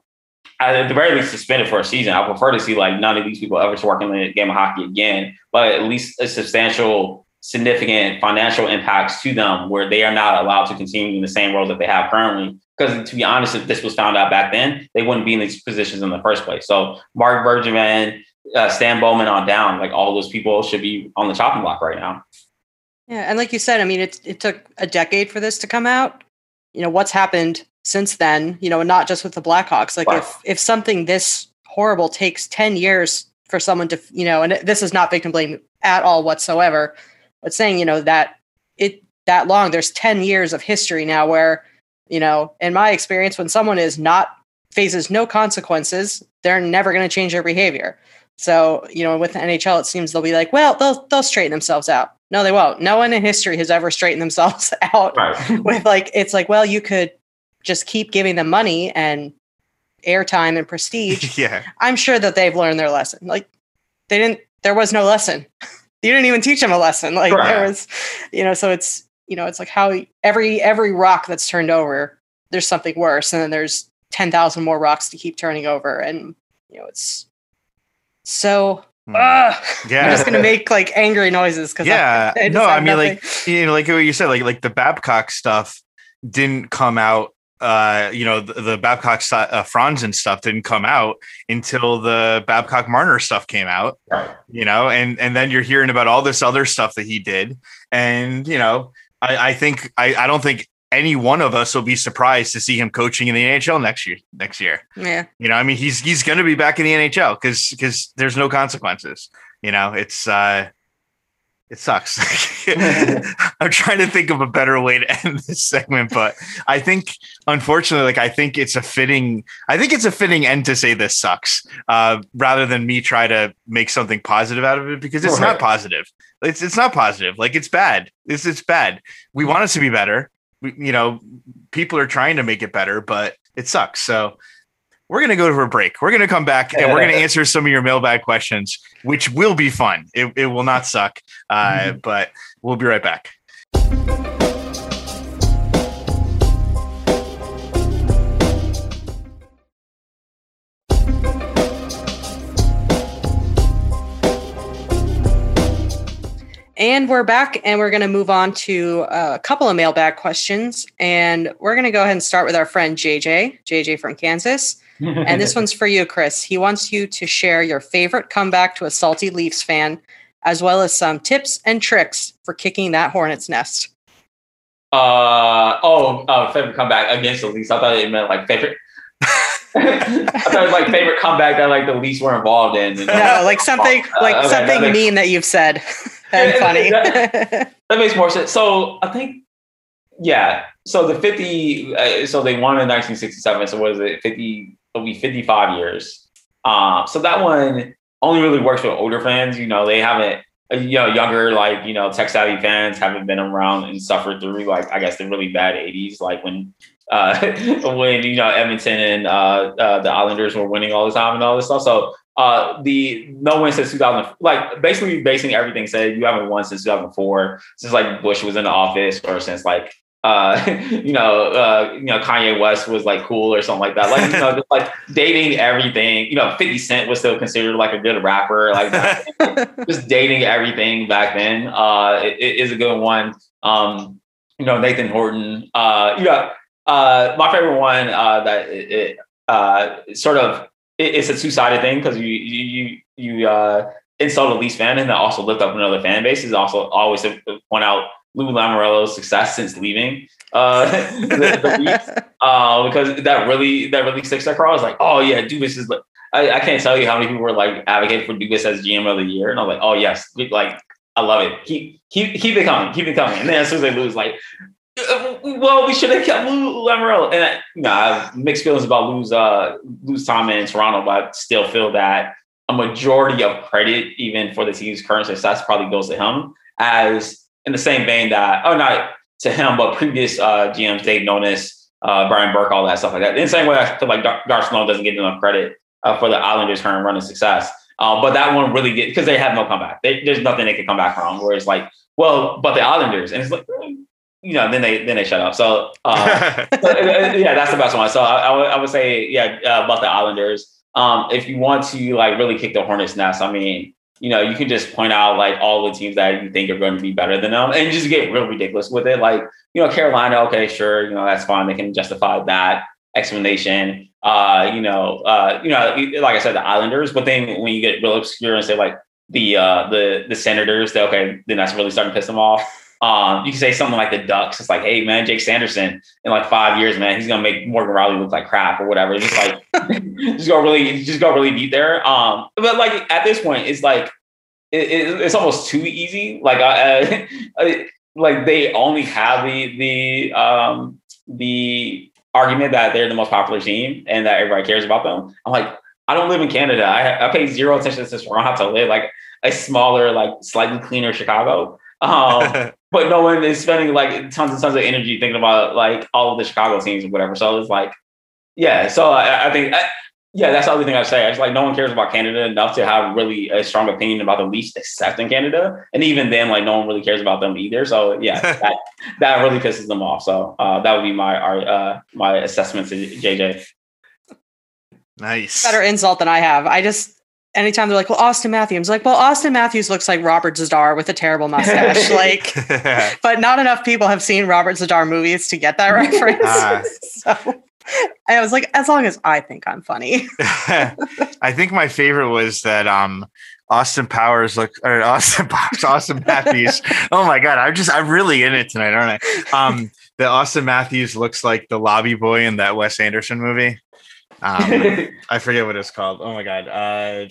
at the very least suspended for a season. I prefer to see like none of these people ever to work in the game of hockey again, but at least a substantial, significant financial impacts to them where they are not allowed to continue in the same role that they have currently. Because to be honest, if this was found out back then, they wouldn't be in these positions in the first place. So Marc Bergevin, uh, Stan Bowman on down, like all those people should be on the chopping block right now. Yeah, and like you said, I mean, it it took a decade for this to come out. You know what's happened since then. You know, not just with the Blackhawks. Like Right. if if something this horrible takes ten years for someone to, you know, and this is not victim blame at all whatsoever, but saying you know that it that long, there's ten years of history now where, you know, in my experience, when someone is not faces no consequences, they're never going to change their behavior. So, you know, with the NHL, it seems they'll be like, well, they'll they'll straighten themselves out. No, they won't. No one in history has ever straightened themselves [laughs] out Right. [laughs] with like it's like, well, you could just keep giving them money and airtime and prestige. [laughs] yeah I'm sure that they've learned their lesson. Like they didn't. There was no lesson. You didn't even teach him a lesson. [laughs] Like Correct. there was, you know. So it's you know it's like how every every rock that's turned over, there's something worse, and then there's ten thousand more rocks to keep turning over, and you know it's so. Hmm. [laughs] ah, I'm just gonna make like angry noises because Yeah. [laughs] I, I no, I mean, nothing. like, you know, like what you said, like, like the Babcock stuff didn't come out. Uh, you know, the, the Babcock st- uh, Franzen stuff didn't come out until the Babcock Marner stuff came out. Right. You know, and and then you're hearing about all this other stuff that he did, and you know, I, I think I, I don't think any one of us will be surprised to see him coaching in the NHL next year. Next year, yeah, you know, I mean, he's he's going to be back in the NHL because because there's no consequences. You know, it's uh, it sucks. [laughs] I'm trying to think of a better way to end this segment, but I think, unfortunately, like I think it's a fitting. I think it's a fitting end to say this sucks, uh, rather than me try to make something positive out of it because it's not positive. It's it's not positive. Like it's bad. It's it's bad. We want it to be better. We, you know, people are trying to make it better, but it sucks. So we're going to go to a break. We're going to come back and we're going [laughs] to answer some of your mailbag questions, which will be fun. It, it will not suck, uh, but we'll be right back. And we're back, and we're going to move on to uh, a couple of mailbag questions. And we're going to go ahead and start with our friend JJ, JJ from Kansas. And this [laughs] one's for you, Chris. He wants you to share your favorite comeback to a salty Leafs fan, as well as some tips and tricks for kicking that hornet's nest. Uh oh, uh, favorite comeback against the Leafs. I thought it meant like favorite. [laughs] I thought it was like favorite comeback that like the Leafs were involved in. No, like something, Uh, [laughs] like okay, something makes- mean that you've said and funny. That makes more sense. So I think, yeah. So the fifty. Uh, so they won in 1967. So what is it? 50. It'll be 55 years. Um. So that one only really works with older fans. You know, they haven't. uh, You know, younger like you know tech savvy fans haven't been around and suffered through like I guess the really bad 80s, like when uh [laughs] when you know Edmonton and uh, uh the Islanders were winning all the time and all this stuff. So uh the no win since 2000 like basically basing everything said you haven't won since 2004 since like bush was in the office or since like uh [laughs] you know uh you know kanye west was like cool or something like that. Like you know just like [laughs] dating everything. You know 50 cent was still considered like a good rapper. Like [laughs] just dating everything back then uh it, it is a good one. Um you know nathan horton uh you know uh my favorite one uh that it, uh sort of it, it's a two-sided thing because you you you you uh insult a Leafs fan and then also lift up another fan base is also always to point out Lou Lamoriello's success since leaving uh [laughs] the, the Leafs [laughs] uh because that really that really sticks across like oh yeah Dubas is like I, I can't tell you how many people were like advocating for Dubas as GM of the year and I'm like oh yes like I love it keep keep keep it coming keep it coming and then as soon as they lose like uh, well, we should have kept Lou Lamoriello. And I, you know, I have mixed feelings about Lou's uh Lou's time in Toronto, but I still feel that a majority of credit, even for the team's current success, probably goes to him. As in the same vein that, oh, not to him, but previous uh, GMs, Dave Nonis, uh, Brian Burke, all that stuff like that. In the same way, I feel like Dar- Darcy doesn't get enough credit uh, for the Islanders' current run of success. Um, but that one really get because they have no comeback. They, there's nothing they can come back from. Where it's like, well, but the Islanders, and it's like, you know, then they then they shut up. So uh, [laughs] so, uh, yeah, that's the best one. So I, I, would, would say, yeah, uh, about the Islanders. Um, if you want to like really kick the Hornets nest, I mean, you know, you can just point out like all the teams that you think are going to be better than them, and just get real ridiculous with it. Like, you know, Carolina, okay, sure, you know, that's fine. They can justify that explanation. Uh, you know, uh, you know, like I said, the Islanders. But then when you get real obscure and say like the uh, the the Senators, they, okay, then that's really starting to piss them off. Um, you can say something like the Ducks. It's like, hey man, Jake Sanderson in like five years, man, he's gonna make Morgan Rielly look like crap or whatever. Just like, [laughs] [laughs] just go really, just go really deep there. Um, but like at this point, it's like it, it, it's almost too easy. Like, uh, [laughs] uh, like they only have the the um the argument that they're the most popular team and that everybody cares about them. I'm like, I don't live in Canada. I, I pay zero attention to this I have to live like a smaller, like slightly cleaner Chicago. Um, [laughs] but no one is spending like tons and tons of energy thinking about like all of the Chicago teams or whatever. So it's like, yeah. So I, I think, I, Yeah, that's the other thing I say. I just like no one cares about Canada enough to have really a strong opinion about the Leafs except in Canada, and even then, like no one really cares about them either. So yeah, [laughs] that that really pisses them off. So uh, that would be my uh, my assessment to JJ. Nice. Better insult than I have. I just anytime they're like, well, Auston Matthews, like, well, Auston Matthews looks like Robert Z'Dar with a terrible mustache. [laughs] like, [laughs] but not enough people have seen Robert Z'Dar movies to get that reference. Ah. [laughs] so I was like, as long as I think I'm funny. I think my favorite was that um Austin Powers look or Austin Powers, Auston Matthews. oh my god, I'm just I'm really in it tonight, aren't I? Um that Auston Matthews looks like the lobby boy in that Wes Anderson movie. Um I forget what it's called. Oh my god. Uh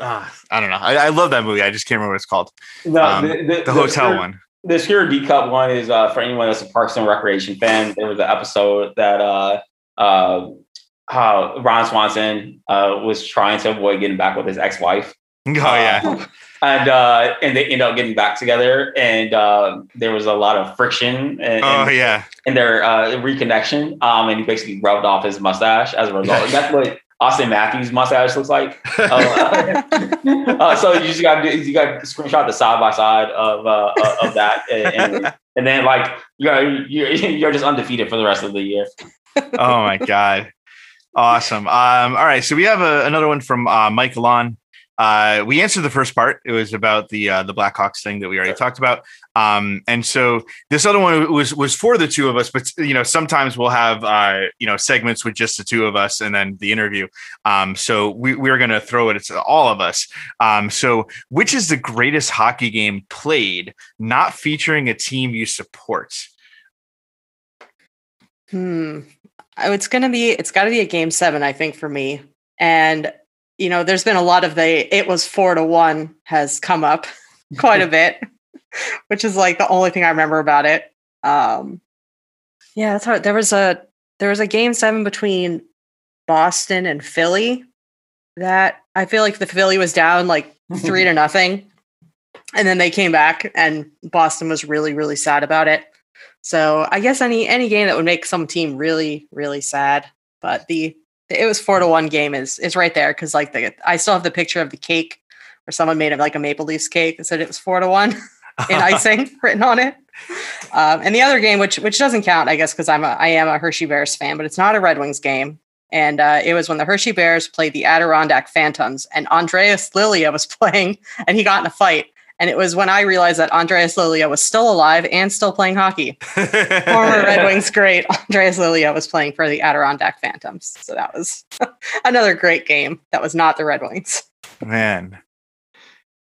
ah, I don't know. I, I love that movie. I just can't remember what it's called. No, Um, the, hotel one. The Secure D Cup one is uh, for anyone that's a Parks and Recreation fan. There was an episode that uh, uh, how Ron Swanson uh, was trying to avoid getting back with his ex-wife. [laughs] Oh yeah. and uh, and they end up getting back together, and uh, there was a lot of friction and, Oh yeah. and their uh, reconnection. Um, and he basically rubbed off his mustache as a result. [laughs] That's what Auston Matthews' mustache looks like. [laughs] Uh, uh, so you just got to you got to screenshot the side by side of uh, of that, and, and then like you're you're [laughs] you're just undefeated for the rest of the year. oh my god. Awesome. Um all right. So we have a, another one from uh michael on uh we answered the first part it was about the uh the blackhawks thing that we already talked about um and so this other one was was for the two of us but you know sometimes we'll have uh you know segments with just the two of us and then the interview um so we, we're gonna throw it to all of us um so which is the greatest hockey game played not featuring a team you support Hmm. Oh, It's gonna be. It's got to be a game seven, I think, for me. And you know, there's been a lot of the. It was four to one has come up [laughs] quite a [laughs] bit, which is like the only thing I remember about it. Um, yeah, that's how there was a there was a game seven between Boston and Philly that I feel like the Philly was down like three to [laughs] nothing, and then they came back, and Boston was really really sad about it. So I guess any any game that would make some team really really sad, but the it was four to one game is is right there because like the I still have the picture of the cake where someone made it like a Maple Leafs cake and said it was four to one [laughs] in icing [laughs] written on it. Um, and the other game, which which doesn't count, I guess, because I'm a I am a Hershey Bears fan, but it's not a Red Wings game. And uh, it was when the Hershey Bears played the Adirondack Phantoms, and Andreas Lilja was [laughs] playing, and he got in a fight. And it was when I realized that Andreas Lilja was still alive and still playing hockey. [laughs] Former Red Wings great Andreas Lilja was playing for the Adirondack Phantoms. So that was [laughs] another great game. That was not the Red Wings. Man.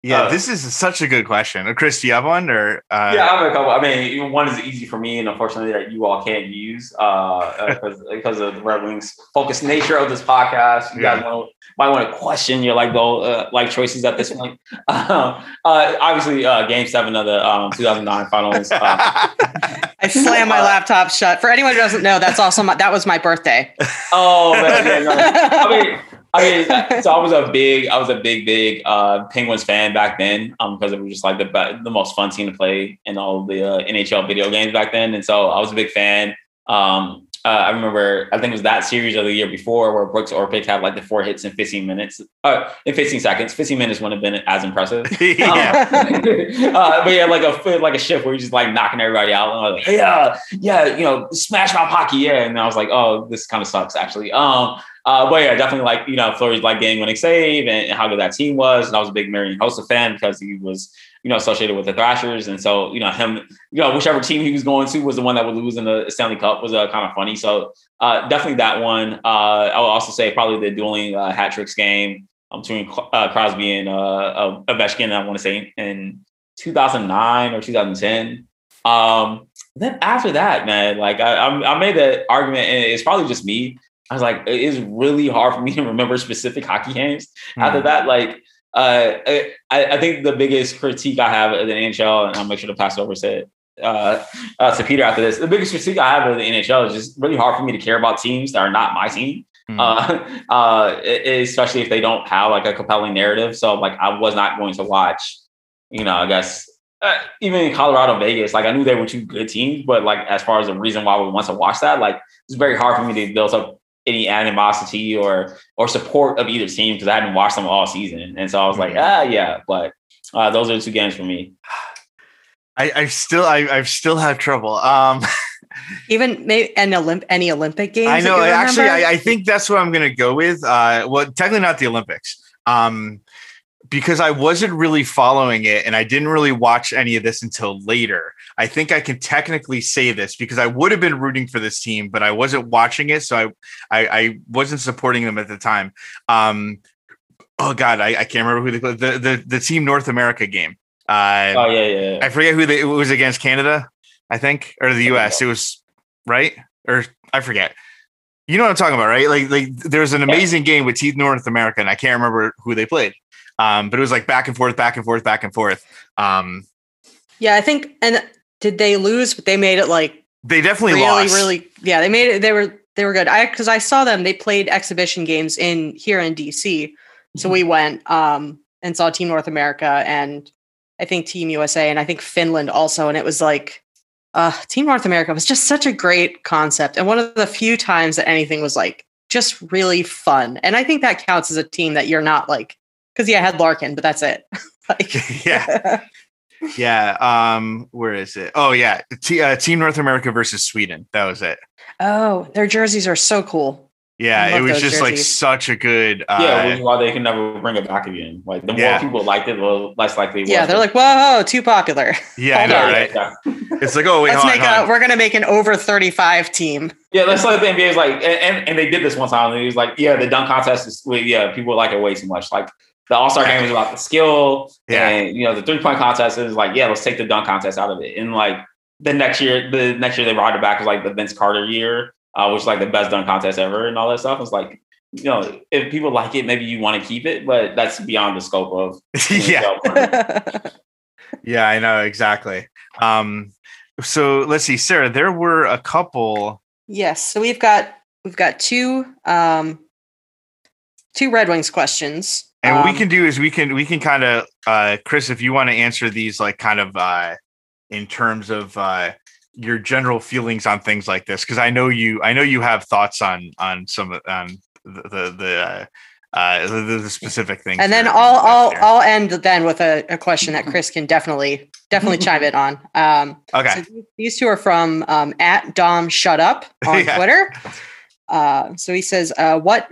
Yeah, Uh, this is such a good question. Uh, Chris, do you have one or uh yeah, I have a couple. I mean, one is easy for me, and unfortunately, that you all can't use uh, because [laughs] because of the Red Wings focused nature of this podcast. You guys Yeah. want might want to question your like goal uh, life choices at this point. [laughs] uh, obviously, uh, Game Seven of the um, 2009 Finals. Uh, [laughs] I slammed my laptop shut. For anyone who doesn't know, that's also my, that was my birthday. oh man, yeah, no. I mean. I mean, so I was a big, I was a big, big uh, Penguins fan back then, um, because it was just like the the most fun team to play in all the uh, NHL video games back then, and so I was a big fan. Um, uh, I remember, I think it was that series of the year before where Brooks Orpik had like the four hits in 15 minutes, uh, in 15 seconds. 15 minutes wouldn't have been as impressive. [laughs] yeah. [laughs] uh, but yeah, like a like a shift where you're just like knocking everybody out. And I was like, yeah, yeah, you know, smash my pocket, yeah. And I was like, oh, this kind of sucks actually. Um, uh, but yeah, definitely like you know Fleury's like game winning save and, and how good that team was. And I was a big Marian Hossa fan because he was you know associated with the Thrashers, and so you know him, you know whichever team he was going to was the one that would lose in the Stanley Cup was uh, kind of funny. So uh, definitely that one. Uh, I will also say probably the dueling uh, hat tricks game um, between uh, Crosby and uh, Ovechkin. I want to say in 2009 or 2010. Um, then after that, man, like I, I made that argument, and it's probably just me. I was like, it is really hard for me to remember specific hockey games. After that, like, uh, I, I think the biggest critique I have of the NHL, and I'll make sure to pass it over to uh, uh, to Peter after this. The biggest critique I have of the NHL is just really hard for me to care about teams that are not my team. Hmm. Uh, [laughs] uh, e- especially if they don't have like a compelling narrative. So like, I was not going to watch. You know, I guess uh, even in Colorado, Vegas, like I knew they were two good teams, but like as far as the reason why we want to watch that, like it's very hard for me to build up any animosity or or support of either team because I hadn't watched them all season, and so I was like, Mhm. ah, yeah. But uh, those are the two games for me. I, I still I, I still have trouble. Um, [laughs] Even maybe an Olymp- any Olympic games. I know. Actually. I, I think that's what I'm going to go with. Uh, well, technically not the Olympics, um, because I wasn't really following it, and I didn't really watch any of this until later. I think I can technically say this because I would have been rooting for this team, but I wasn't watching it, so I I, I wasn't supporting them at the time. Um, oh God, I, I can't remember who they played. The the the team North America game. Uh, Oh yeah, yeah. yeah. I forget who they, it was against Canada, I think, or the US. It was right or I forget. You know what I'm talking about, right? Like, like there's an amazing game with Team North America, and I can't remember who they played. Um, but it was like back and forth, back and forth, back and forth. Um, yeah, I think. And did they lose? But they made it like they definitely really, lost. really. Yeah, they made it. They were they were good. I because I saw them. They played exhibition games in here in DC. So we went um and saw Team North America and I think Team USA and I think Finland also. And it was like uh Team North America was just such a great concept and one of the few times that anything was like just really fun. And I think that counts as a team that you're not like because yeah, I had Larkin, but that's it. [laughs] like [laughs] yeah, yeah. Um, where is it? Oh, yeah, T- uh, Team North America versus Sweden. That was it. oh, their jerseys are so cool. Yeah, it was those just like such a good. Uh, yeah, which is why they can never bring it back again. Like the more Yeah. people liked it, the less likely. Yeah, they're like, whoa, too popular. yeah, I know, right? Yeah. [laughs] It's like, oh wait, Let's on, make hold a we're gonna make an over 35 team. Yeah, that's like the NBA is like, and, and, and they did this one time. And it was like, yeah, the dunk contest is, well, yeah, people like it way too much. Like the All Star game is about the skill, Yeah. and you know the three point contest is like, yeah, let's take the dunk contest out of it. And like the next year, the next year they brought it back was like the Vince Carter year, uh, which is like the best dunk contest ever, and all that stuff. It's like, you know, if people like it, maybe you want to keep it, but that's beyond the scope of [laughs] yeah, [laughs] yeah, I know exactly. Um, so let's see, Sarah. There were a couple. yes. So we've got we've got two um two Red Wings questions. And what we Um, can do is we can we can kind of uh Chris, if you want to answer these like kind of uh in terms of uh your general feelings on things like this, because I know you I know you have thoughts on on some of- on the the the uh, uh the, the specific things. and then I'll I'll there. I'll end then with a, a question that Chris can definitely definitely chime in on. Um okay. So these two are from um, at Dom Shut Up [laughs] on Yeah. Twitter. Uh, so he says, uh, "What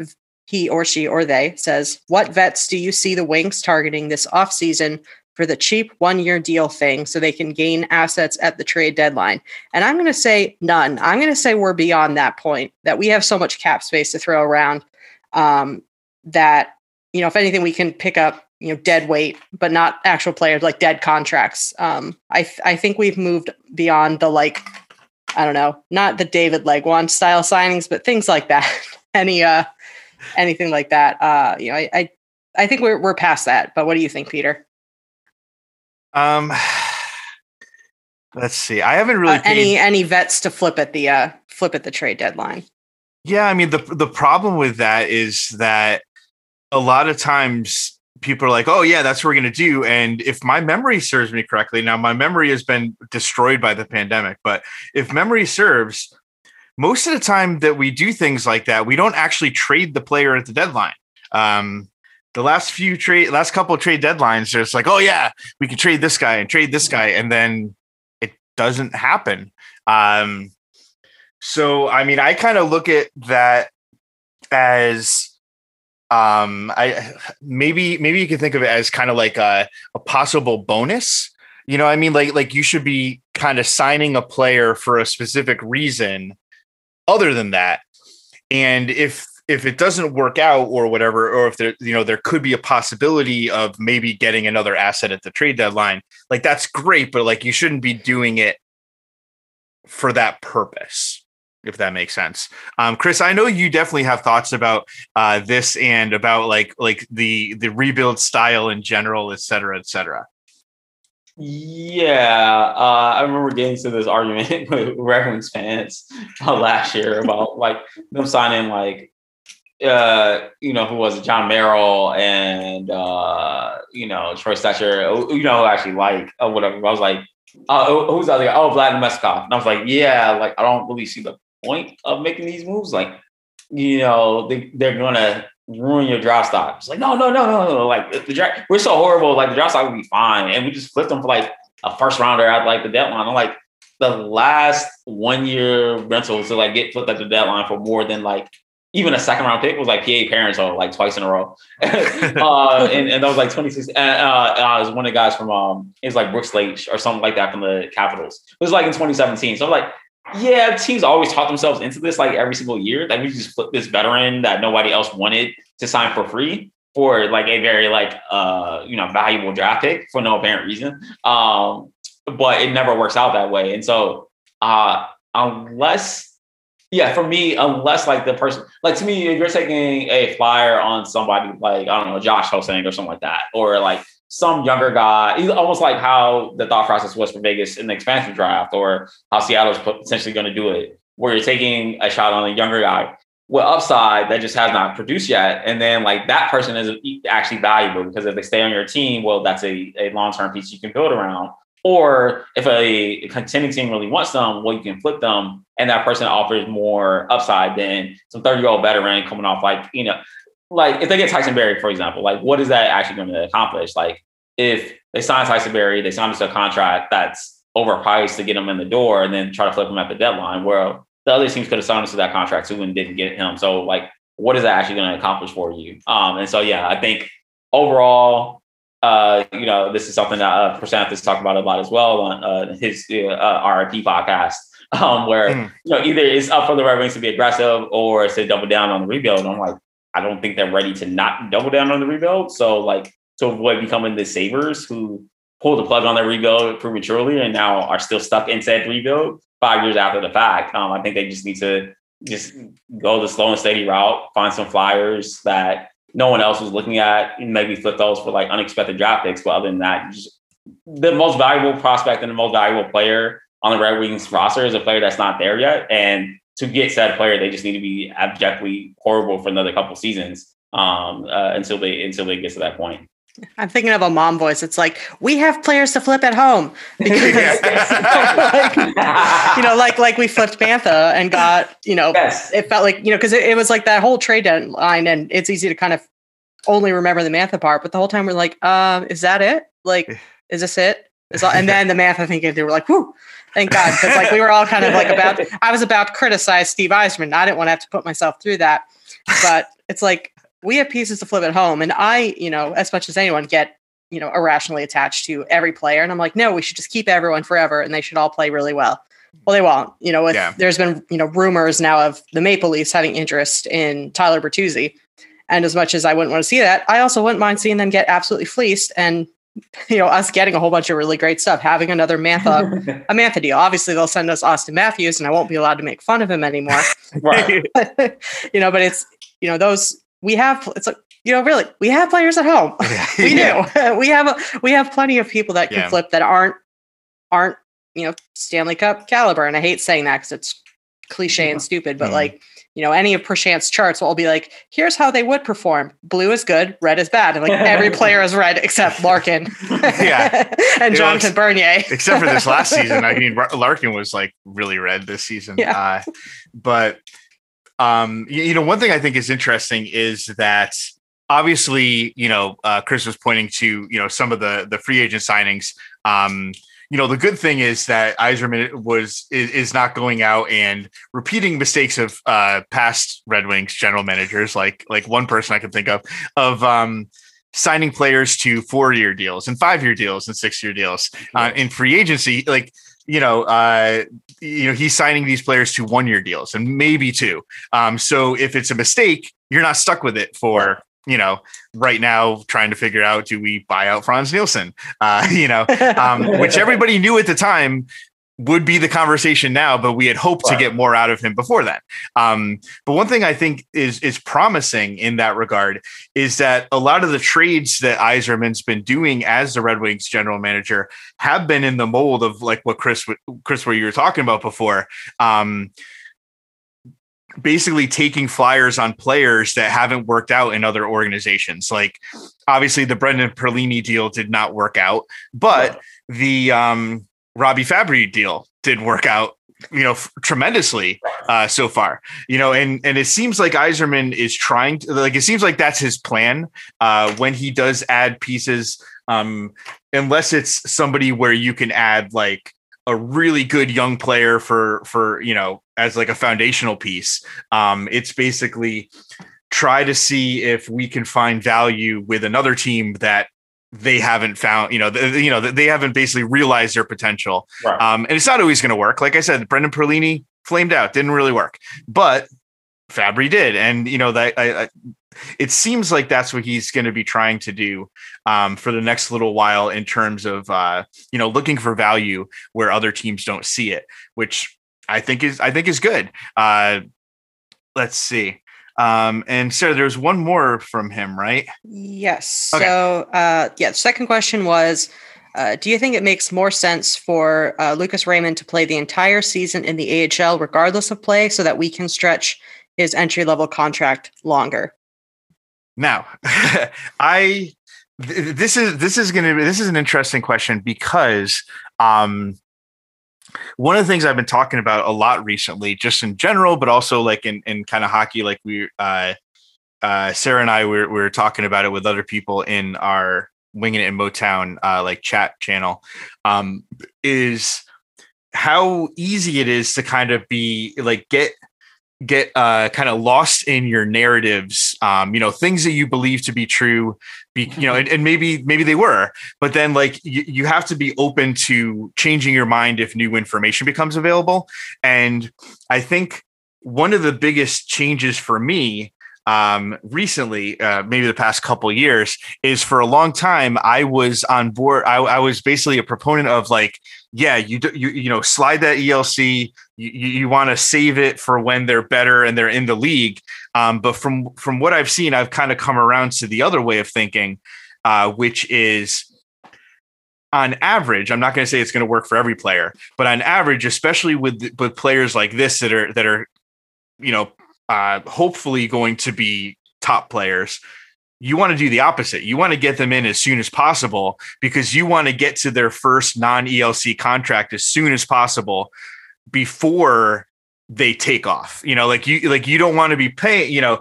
he or she or they says, what vets do you see the Wings targeting this offseason for the cheap one-year deal thing, so they can gain assets at the trade deadline?" And I'm going to say none. I'm going to say we're beyond that point. That we have so much cap space to throw around um, that you know, if anything, we can pick up you know dead weight, but not actual players like dead contracts. Um, I th- I think we've moved beyond the like I don't know, not the David Legwand style signings, but things like that. [laughs] Any uh anything like that. Uh, you know, I, I I think we're we're past that. But what do you think, Peter? Um [sighs] let's see. I haven't really Uh, paid any any vets to flip at the uh flip at the trade deadline? Yeah, I mean the the problem with that is that a lot of times people are like, "Oh yeah, that's what we're going to do." And if my memory serves me correctly, now my memory has been destroyed by the pandemic, but if memory serves, most of the time that we do things like that, we don't actually trade the player at the deadline. Um, the last few trade, last couple trade deadlines, there's like, "Oh yeah, we can trade this guy and trade this guy," and then it doesn't happen. Um, so I mean, I kind of look at that as um I maybe maybe you can think of it as kind of like a, a possible bonus. You know, I mean, like like you should be kind of signing a player for a specific reason other than that. And if if it doesn't work out or whatever, or if there, you know, there could be a possibility of maybe getting another asset at the trade deadline, like that's great, but like you shouldn't be doing it for that purpose, if that makes sense. Um, Chris, I know you definitely have thoughts about uh, this and about like like the the rebuild style in general, et cetera, et cetera. Yeah, uh, I remember getting to this argument [laughs] with Wings fans [laughs] uh, last year about like them signing like uh you know who was it Jon Merrill and uh you know Troy Stecher you know who I actually like or whatever. I was like uh who's the other guy oh Vlad Meskov. And I was like yeah like I don't really see the point of making these moves. Like you know, they, they're gonna ruin your draft stock. It's like, no, no, no, no, no. Like the draft, we're so horrible. Like the draft stock would be fine, and we just flipped them for like a first rounder at like the deadline. I'm like, the last one year rental to like get flipped at the deadline for more than like even a second round pick was like PA Parenteau or like twice in a row. [laughs] uh, and, and that was like 26. Uh, uh, was one of the guys from, um, it was like Brooks Laich or something like that from the Capitals. It was like in 2017. So I'm like, yeah, teams always talk themselves into this like every single year that we just flip this veteran that nobody else wanted to sign for free for like a very like uh you know valuable draft pick for no apparent reason. Um, but it never works out that way. And so uh unless yeah, for me, unless like the person, like to me, if you're taking a flyer on somebody like I don't know Josh Ho-Sang or something like that, or like some younger guy, he's almost like how the thought process was for Vegas in the expansion draft, or how Seattle's potentially going to do it, where you're taking a shot on a younger guy with upside that just has not produced yet, and then like that person is actually valuable because if they stay on your team, well, that's a, a long term piece you can build around. Or if a contending team really wants them, well, you can flip them, and that person offers more upside than some 30 year old veteran coming off like, you know, like if they get Tyson Barrie, for example, like what is that actually going to accomplish? Like if they sign Tyson Barrie, they sign to a contract that's overpriced to get him in the door and then try to flip him at the deadline, where the other teams could have signed us to that contract too and didn't get him. So like, what is that actually going to accomplish for you? Um, and so yeah, I think overall, uh, you know, this is something that uh, Chrysanthus talked about a lot as well on uh, his uh, RIP podcast, [laughs] um, where mm. you know either it's up for the Red Wings to be aggressive or it's to double down on the rebuild. And I'm like, I don't think they're ready to not double down on the rebuild. So like to avoid becoming the Sabres who pulled the plug on their rebuild prematurely and now are still stuck in said rebuild five years after the fact. Um, I think they just need to just go the slow and steady route, find some flyers that no one else was looking at, and maybe flip those for like unexpected draft picks. But other than that, just, the most valuable prospect and the most valuable player on the Red Wings roster is a player that's not there yet. And to get said player, they just need to be abjectly horrible for another couple seasons um, uh, until they until they get to that point. I'm thinking of a mom voice. It's like we have players to flip at home [laughs] because like, [laughs] you know, like like we flipped Mantha and got you know, yes. it felt like you know because it, it, was like that whole trade deadline, and it's easy to kind of only remember the Mantha part, but the whole time we're like, uh, is that it? Like, is this it? Is all, and then the Mantha thing, they were like, whoo, thank God, because like we were all kind of like about. [laughs] I was about to criticize Steve Yzerman. I didn't want to have to put myself through that, but it's like we have pieces to flip at home. And I, you know, as much as anyone, get, you know, irrationally attached to every player. And I'm like, no, we should just keep everyone forever and they should all play really well. Well, they won't. You know, with, yeah. there's been, you know, rumors now of the Maple Leafs having interest in Tyler Bertuzzi. And as much as I wouldn't want to see that, I also wouldn't mind seeing them get absolutely fleeced and [laughs] you know, us getting a whole bunch of really great stuff, having another Mantha, [laughs] a Mantha deal. Obviously, they'll send us Auston Matthews, and I won't be allowed to make fun of him anymore. [laughs] right. you know, but it's you know those we have it's like you know really we have players at home we do we have a, we have plenty of people that can yeah. flip that aren't aren't you know stanley cup caliber and i hate saying that because it's cliche and stupid but mm like you know any of Perchant's charts will all be like here's how they would perform. Blue is good red is bad. And like every [laughs] player is red except larkin. Yeah. [laughs] And jonathan looks, bernier. except for this last season i mean [laughs] larkin was like really red this season. Yeah. Uh, but um, you, you know, one thing I think is interesting is that obviously, you know, uh, Chris was pointing to you know some of the the free agent signings. Um, you know, the good thing is that Yzerman was is, is not going out and repeating mistakes of uh, past Red Wings general managers, like like one person I can think of of um, signing players to four year deals and five year deals and six year deals uh, in free agency. Like you know, uh, you know, he's signing these players to one year deals and maybe two. Um, so if it's a mistake, you're not stuck with it for you know, right now trying to figure out do we buy out Frans Nielsen? Uh, [laughs] you know, um, [laughs] which everybody knew at the time would be the conversation now, but we had hoped to get more out of him before that. Um, but one thing I think is is promising in that regard is that a lot of the trades that Yzerman's been doing as the Red Wings general manager have been in the mold of like what Chris Chris what you were talking about before. Um, basically taking flyers on players that haven't worked out in other organizations. Like obviously the Brendan Perlini deal did not work out, but the um Robby Fabbri deal did work out you know, f- tremendously uh, so far. You know, and and it seems like Yzerman is trying to like it seems like that's his plan uh, when he does add pieces. Um, unless it's somebody where you can add like a really good young player for for you know as like a foundational piece. Um, it's basically try to see if we can find value with another team that they haven't found, you know, you know, they haven't basically realized their potential. Right. Um, and it's not always going to work. Like I said, Brendan Perlini flamed out, didn't really work, but Fabbri did. And, you know, that I, I it seems like that's what he's going to be trying to do um, for the next little while in terms of, uh, you know, looking for value where other teams don't see it, which I think is, I think is good. Uh, let's see. Um, and so there's one more from him, right? Yes. Okay. So, uh, yeah, the second question was uh, Do you think it makes more sense for uh, Lucas Raymond to play the entire season in the AHL, regardless of play, so that we can stretch his entry level contract longer? Now, [laughs] I. this is this is going to be this is an interesting question because um one of the things I've been talking about a lot recently, just in general, but also like in, in kind of hockey, like we, uh, uh, Sarah and I were, we were talking about it with other people in our Winging It in Motown, uh, like chat channel, um, is how easy it is to kind of be like get get uh, kind of lost in your narratives um, you know things that you believe to be true be, you know and, and, maybe maybe they were but then like you, you have to be open to changing your mind if new information becomes available and i think one of the biggest changes for me um, recently, uh, maybe the past couple years, is for a long time I was on board. I, I was basically a proponent of like, yeah, you do, you you know slide that ELC. You, you want to save it for when they're better and they're in the league. Um, but from from what I've seen, I've kind of come around to the other way of thinking, uh, which is on average, I'm not going to say it's going to work for every player, but on average, especially with with players like this that are that are, you know, uh, hopefully going to be top players, you want to do the opposite. You want to get them in as soon as possible because you want to get to their first non ELC contract as soon as possible before they take off. You know, like you like you don't want to be paying. You know,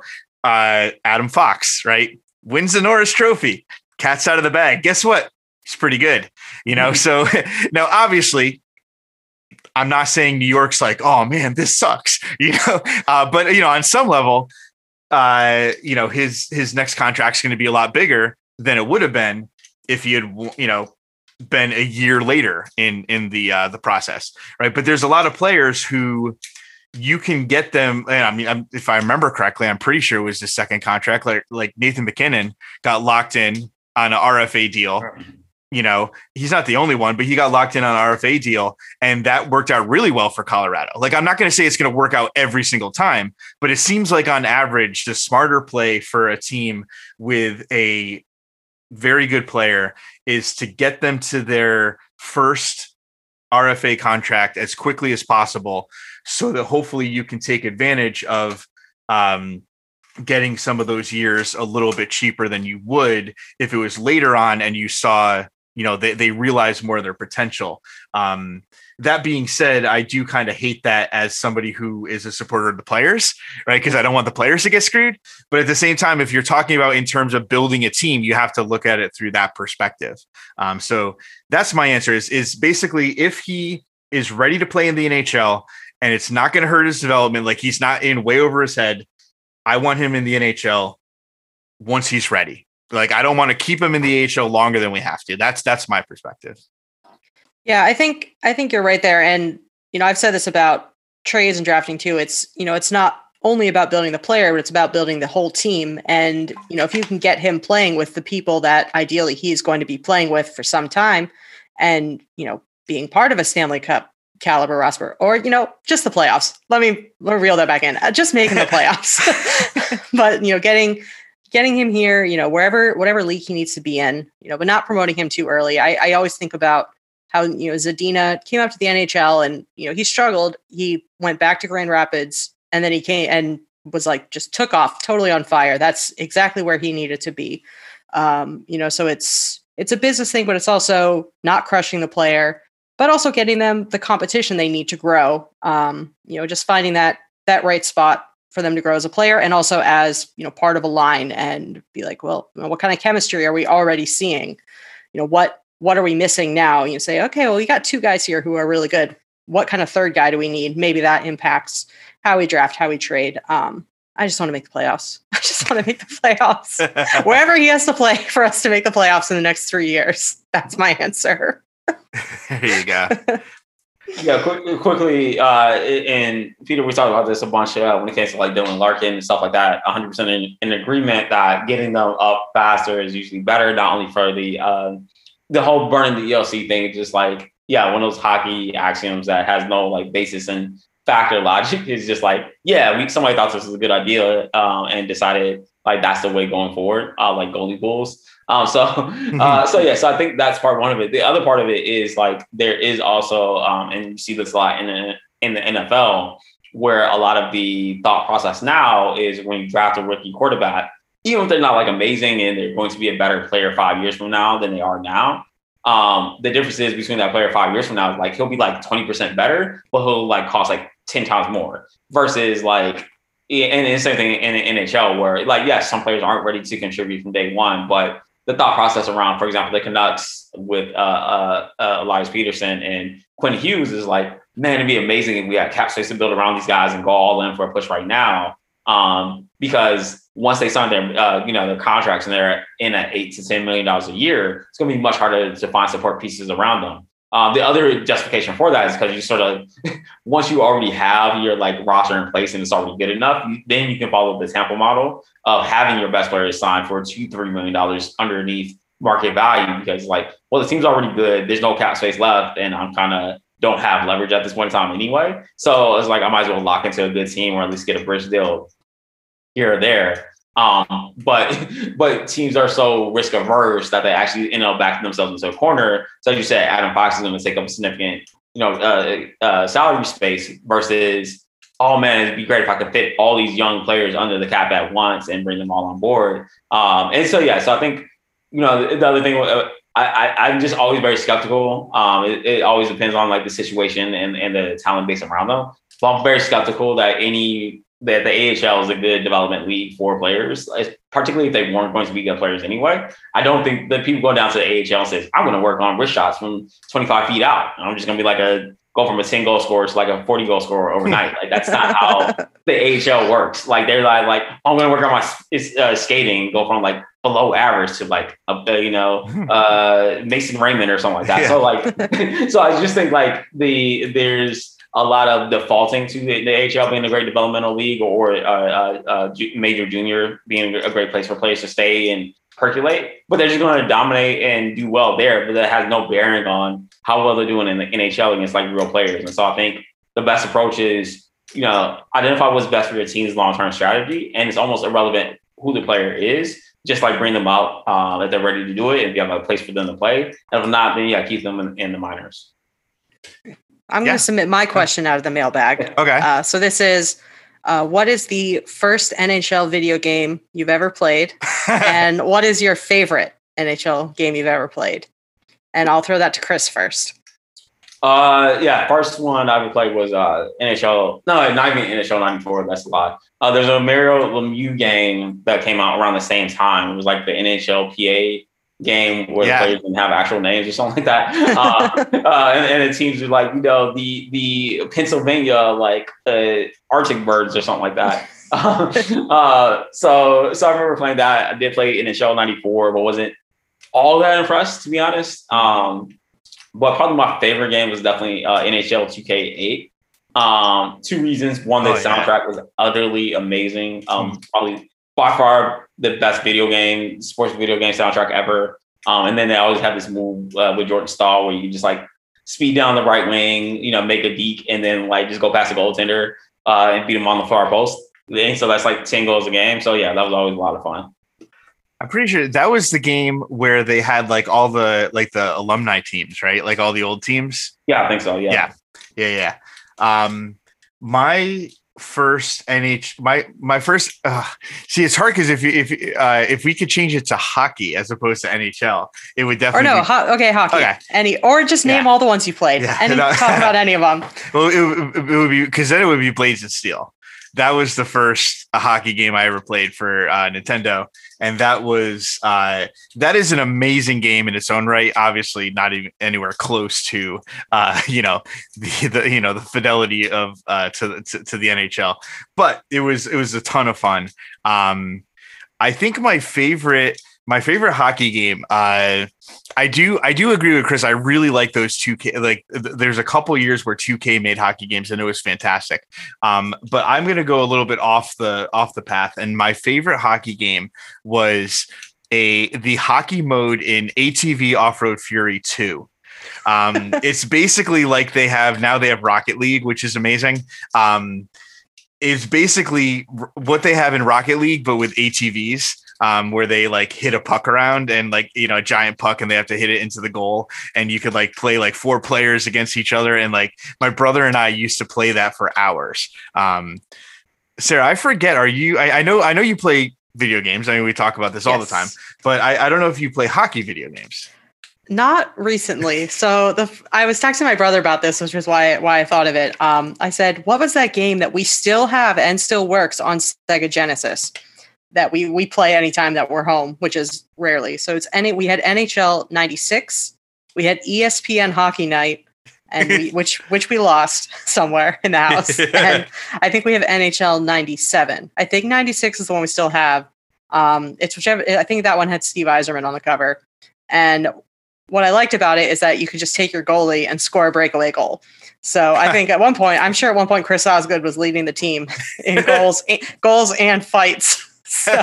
uh, Adam Fox, right? Wins the Norris Trophy, cat's out of the bag. Guess what? He's pretty good. You know, so [laughs] now obviously I'm not saying New York's like, oh man, this sucks, [laughs] you know, uh, but you know, on some level, uh, you know, his his next contract's going to be a lot bigger than it would have been if he had, you know, been a year later in in the uh, the process, right? But there's a lot of players who you can get them. I mean, I'm, if I remember correctly, I'm pretty sure it was the second contract. Like like Nathan MacKinnon got locked in on an RFA deal you know, he's not the only one, but he got locked in on an RFA deal and that worked out really well for Colorado. Like, I'm not going to say it's going to work out every single time, but it seems like on average, the smarter play for a team with a very good player is to get them to their first RFA contract as quickly as possible so that hopefully you can take advantage of um, getting some of those years a little bit cheaper than you would if it was later on and you saw you know they, they realize more of their potential. Um, that being said i do kind of hate that as somebody who is a supporter of the players right? Because i don't want the players to get screwed. But at the same time if you're talking about in terms of building a team you have to look at it through that perspective. Um, so that's my answer is is basically if he is ready to play in the nhl and it's not going to hurt his development like he's not in way over his head i want him in the nhl once he's ready like I don't want to keep him in the AHL longer than we have to. That's that's my perspective. Yeah, I think I think you're right there. And you know, I've said this about trades and drafting too. It's you know, it's not only about building the player, but it's about building the whole team. And you know, if you can get him playing with the people that ideally he's going to be playing with for some time, and you know, being part of a Stanley Cup caliber roster, or you know, just the playoffs. Let me reel that back in. Uh, just making the [laughs] playoffs, [laughs] but you know, getting getting him here, you know, wherever, whatever league he needs to be in, you know, but not promoting him too early. I, I always think about how, you know, Zadina came up to the NHL and, you know, he struggled. He went back to Grand Rapids and then he came and was like, just took off totally on fire. That's exactly where he needed to be. Um, you know, so it's, it's a business thing, but it's also not crushing the player. but also getting them the competition they need to grow. Um, you know, just finding that that right spot for them to grow as a player and also as you know part of a line and be like well what kind of chemistry are we already seeing? You know what what are we missing now? You say okay well we got two guys here who are really good. What kind of third guy do we need? Maybe that impacts how we draft how we trade. Um, i just want to make the playoffs. [laughs] I just want to make the playoffs. [laughs] Wherever he has to play [laughs] for us to make the playoffs in the next three years. That's my answer. There you go yeah, quick, quickly, uh, and Peter, we talked about this a bunch uh, when it came to like Dylan Larkin and stuff like that. 100% in, in agreement that getting them up faster is usually better, not only for the uh, the whole burning the ELC thing, just like yeah, one of those hockey axioms that has no like basis in factor logic [laughs] is just like yeah, we somebody thought this was a good idea um, and decided like that's the way going forward, uh, like goalie bulls. Um, so, [laughs] uh, so yeah, so I think that's part one of it. The other part of it is like there is also, um, and you see this a lot in the, in the NFL, where a lot of the thought process now is when you draft a rookie quarterback, even if they're not like amazing and they're going to be a better player five years from now than they are now. Um, the difference is between that player five years from now is like he'll be like 20% better, but he'll like cost like 10 times more versus like and the same thing in the NHL where like yes, some players aren't ready to contribute from day one, but the thought process around, for example, the Canucks with uh, uh, uh, Elias Pettersson and Quinn Hughes is like, man, it'd be amazing if we had cap space to build around these guys and go all in for a push right now. Um, because once they sign their, uh, you know, their contracts and they're in at eight to ten million dollars a year, it's going to be much harder to find support pieces around them. Um, the other justification for that is because you sort of [laughs] once you already have your like roster in place and it's already good enough, you, then you can follow the Tampa model of having your best players signed for two three million dollars underneath market value because like well the team's already good, there's no cap space left, and I'm kind of don't have leverage at this point in time anyway. So it's like I might as well lock into a good team or at least get a bridge deal here or there. Um, but [laughs] but teams are so risk averse that they actually end up backing themselves into a corner. So as you said, Adam Fox is going to take up a significant, you know, uh, uh, salary space versus, oh man, it'd be great if I could fit all these young players under the cap at once and bring them all on board. Um, and so yeah, so I think you know the, the other thing. Uh, I, am just always very skeptical. Um, it, it, always depends on like the situation and, and the talent base around them. But I'm very skeptical that any that the AHL is a good development league for players, particularly if they weren't going to be good players anyway. I don't think that people go down to the AHL and says, I'm going to work on wrist shots from 25 feet out. I'm just going to be like a go from a 10 goal scorer to like a 40 goal scorer overnight. like that's not [laughs] how the AHL works. Like they're like, like I'm going to work on my uh, skating, go from like below average to like a, you know uh, Mason Raymond or something like that. Yeah. So like, [laughs] so I just think like the there's a lot of defaulting to the, the AHL being a great developmental league or uh, uh, uh, major junior being a great place for players to stay and percolate, but they're just going to dominate and do well there. But that has no bearing on how well they're doing in the NHL against like real players. And so I think the best approach is, you know, identify what's best for your team's long term strategy. And it's almost irrelevant who the player is. Just like bring them out uh, if they're ready to do it. If you have a place for them to play, and if not, then yeah, keep them in, in the minors. I'm yeah. going to submit my question out of the mailbag. Okay. Uh, so this is uh, what is the first NHL video game you've ever played? [laughs] and what is your favorite NHL game you've ever played? And I'll throw that to Chris first. Uh, yeah, first one I ever played was uh, NHL. No, not even NHL '94. That's a lot. Uh, there's a Mario Lemieux game that came out around the same time. It was like the NHLPA game where yeah. the players didn't have actual names or something like that. Uh, [laughs] uh, and, and the teams were like, you know, the the Pennsylvania like uh, Arctic Birds or something like that. [laughs] [laughs] uh, so so I remember playing that. I did play NHL '94, but wasn't all that impressed to be honest. Um, but probably my favorite game was definitely uh, NHL 2K8. Um, two reasons: one, the oh, soundtrack yeah. was utterly amazing. Um, mm. probably by far the best video game, sports video game soundtrack ever. Um, and then they always have this move uh, with Jordan Staal where you just like speed down the right wing, you know, make a deke, and then like just go past the goaltender uh, and beat him on the far post. And so that's like 10 goals a game. So yeah, that was always a lot of fun. I'm pretty sure that was the game where they had like all the like the alumni teams, right? Like all the old teams. Yeah, I think so. Yeah. Yeah. Yeah. Yeah. Um, my first NH my my first uh, see it's hard because if you if uh, if we could change it to hockey as opposed to NHL, it would definitely Or no, be- ho- okay, hockey. Okay. Any, or just name Yeah. all the ones you played. Yeah. Any, [laughs] No. talk about any of them. well it, would- it would be because then it would be Blades of Steel. That was the first uh, hockey game I ever played for uh, Nintendo, and that was uh, that is an amazing game in its own right. Obviously, not even anywhere close to uh, you know the, the you know the fidelity of uh, to, to to the NHL, but it was it was a ton of fun. Um, I think my favorite my favorite hockey game. Uh, I do I do agree with Chris. I really like those two. K, like th- there's a couple years where 2K made hockey games and it was fantastic. Um, but I'm gonna go a little bit off the off the path. And my favorite hockey game was a the hockey mode in ATV Off Road Fury 2. Um, [laughs] it's basically like they have now they have Rocket League, which is amazing. Um, it's basically what they have in Rocket League, but with ATVs, um, where they like hit a puck around and like you know a giant puck, and they have to hit it into the goal. And you could like play like four players against each other. And like my brother and I used to play that for hours. Um, Sarah, I forget. Are you? I, I know. I know you play video games. I mean, we talk about this all the time. But I, I don't know if you play hockey video games. Not recently. So the I was texting my brother about this, which is why why I thought of it. Um, I said, "What was that game that we still have and still works on Sega Genesis that we we play anytime that we're home, which is rarely." So it's any we had NHL '96, we had ESPN Hockey Night, and we, [laughs] which which we lost somewhere in the house, [laughs] and I think we have NHL '97. I think '96 is the one we still have. Um, it's whichever. I think that one had Steve Yzerman on the cover, and what I liked about it is that you could just take your goalie and score a breakaway goal. So I think at one point, I'm sure at one point Chris Osgood was leading the team in [laughs] goals, goals and fights. [laughs] So,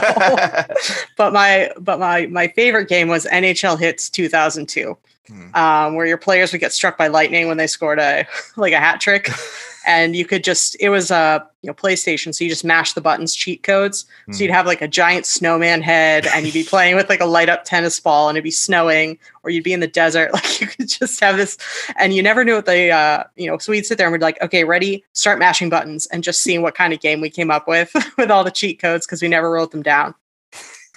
but my but my my favorite game was NHL Hitz 2002, Hmm. um, where your players would get struck by lightning when they scored a [laughs] like a hat trick, [laughs] and you could just it was a you know PlayStation, so you just mash the buttons, cheat codes. Hmm. So you'd have like a giant snowman head, and you'd be playing with like a light up tennis ball, and it'd be snowing, or you'd be in the desert. [laughs] Like you could just have this, and you never knew what the uh, you know. So we'd sit there and we'd like, okay, ready, start mashing buttons, and just seeing what kind of game we came up with [laughs] with all the cheat codes because we never wrote them down.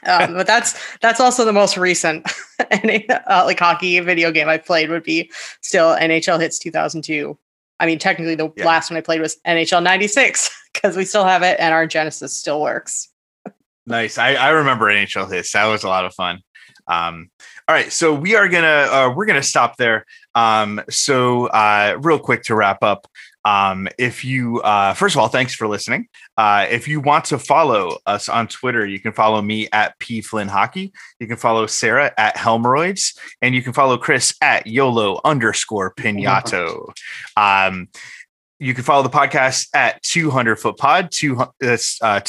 Um, but that's that's also the most recent [laughs] uh, like hockey video game I played would be still NHL Hitz 2002. I mean, technically the Yeah. last one I played was NHL 96 [laughs] because we still have it and our Genesis still works. Nice. I, I remember NHL Hitz. That was a lot of fun. Um, all right, so we are gonna uh, we're gonna stop there. Um, so uh, real quick to wrap up. Um, if you uh, first of all, thanks for listening. Uh, if you want to follow us on Twitter, you can follow me at P Flynn Hockey. You can follow Sarah at Helmeroids, and you can follow Chris at YOLO underscore Pinato. Um, you can follow the podcast at 200 foot pod, two, uh, 200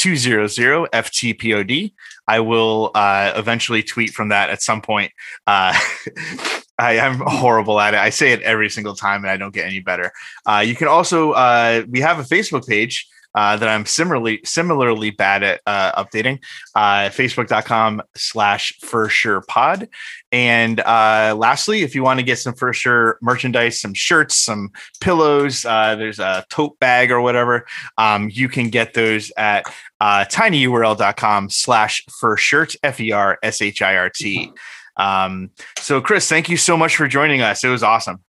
FTPOD. I will uh, eventually tweet from that at some point. Uh, [laughs] I am [laughs] horrible at it. I say it every single time and I don't get any better. Uh, you can also, uh, we have a Facebook page. Uh, that I'm similarly similarly bad at uh, updating. Uh, Facebook.com slash for sure pod. And uh, lastly, if you want to get some for sure merchandise, some shirts, some pillows, uh, there's a tote bag or whatever. Um, you can get those at uh, tinyurl.com slash for shirt, F E R S H I R T. Um, so, Chris, thank you so much for joining us. It was awesome.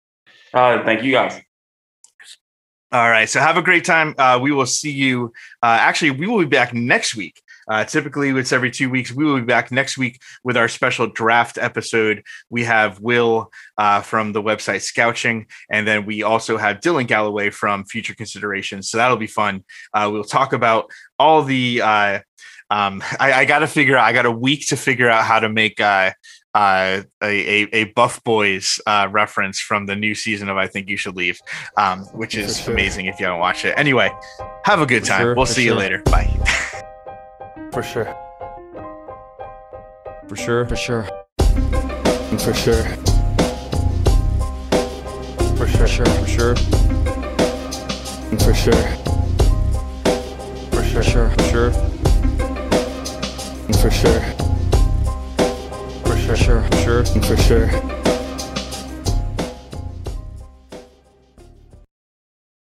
Uh, thank you guys. All right. So have a great time. Uh, we will see you. Uh, actually, we will be back next week. Uh, typically, it's every two weeks. We will be back next week with our special draft episode. We have Will uh, from the website Scouching, and then we also have Dylan Galloway from Future Considerations. So that'll be fun. Uh, we'll talk about all the. Uh, um, [laughs] I, I got to figure out. I got a week to figure out how to make uh, uh, a, a, a Buff Boys uh, reference from the new season of I Think You Should Leave, um, which is sure. amazing if you haven't watched it. Anyway, have a good For time. sure, we'll for see you later. Bye. For sure. For sure. For sure. For sure. For For sure. sure. For sure. For sure. For For sure. sure. For sure. For sure. For For sure. sure. Sure. For sure.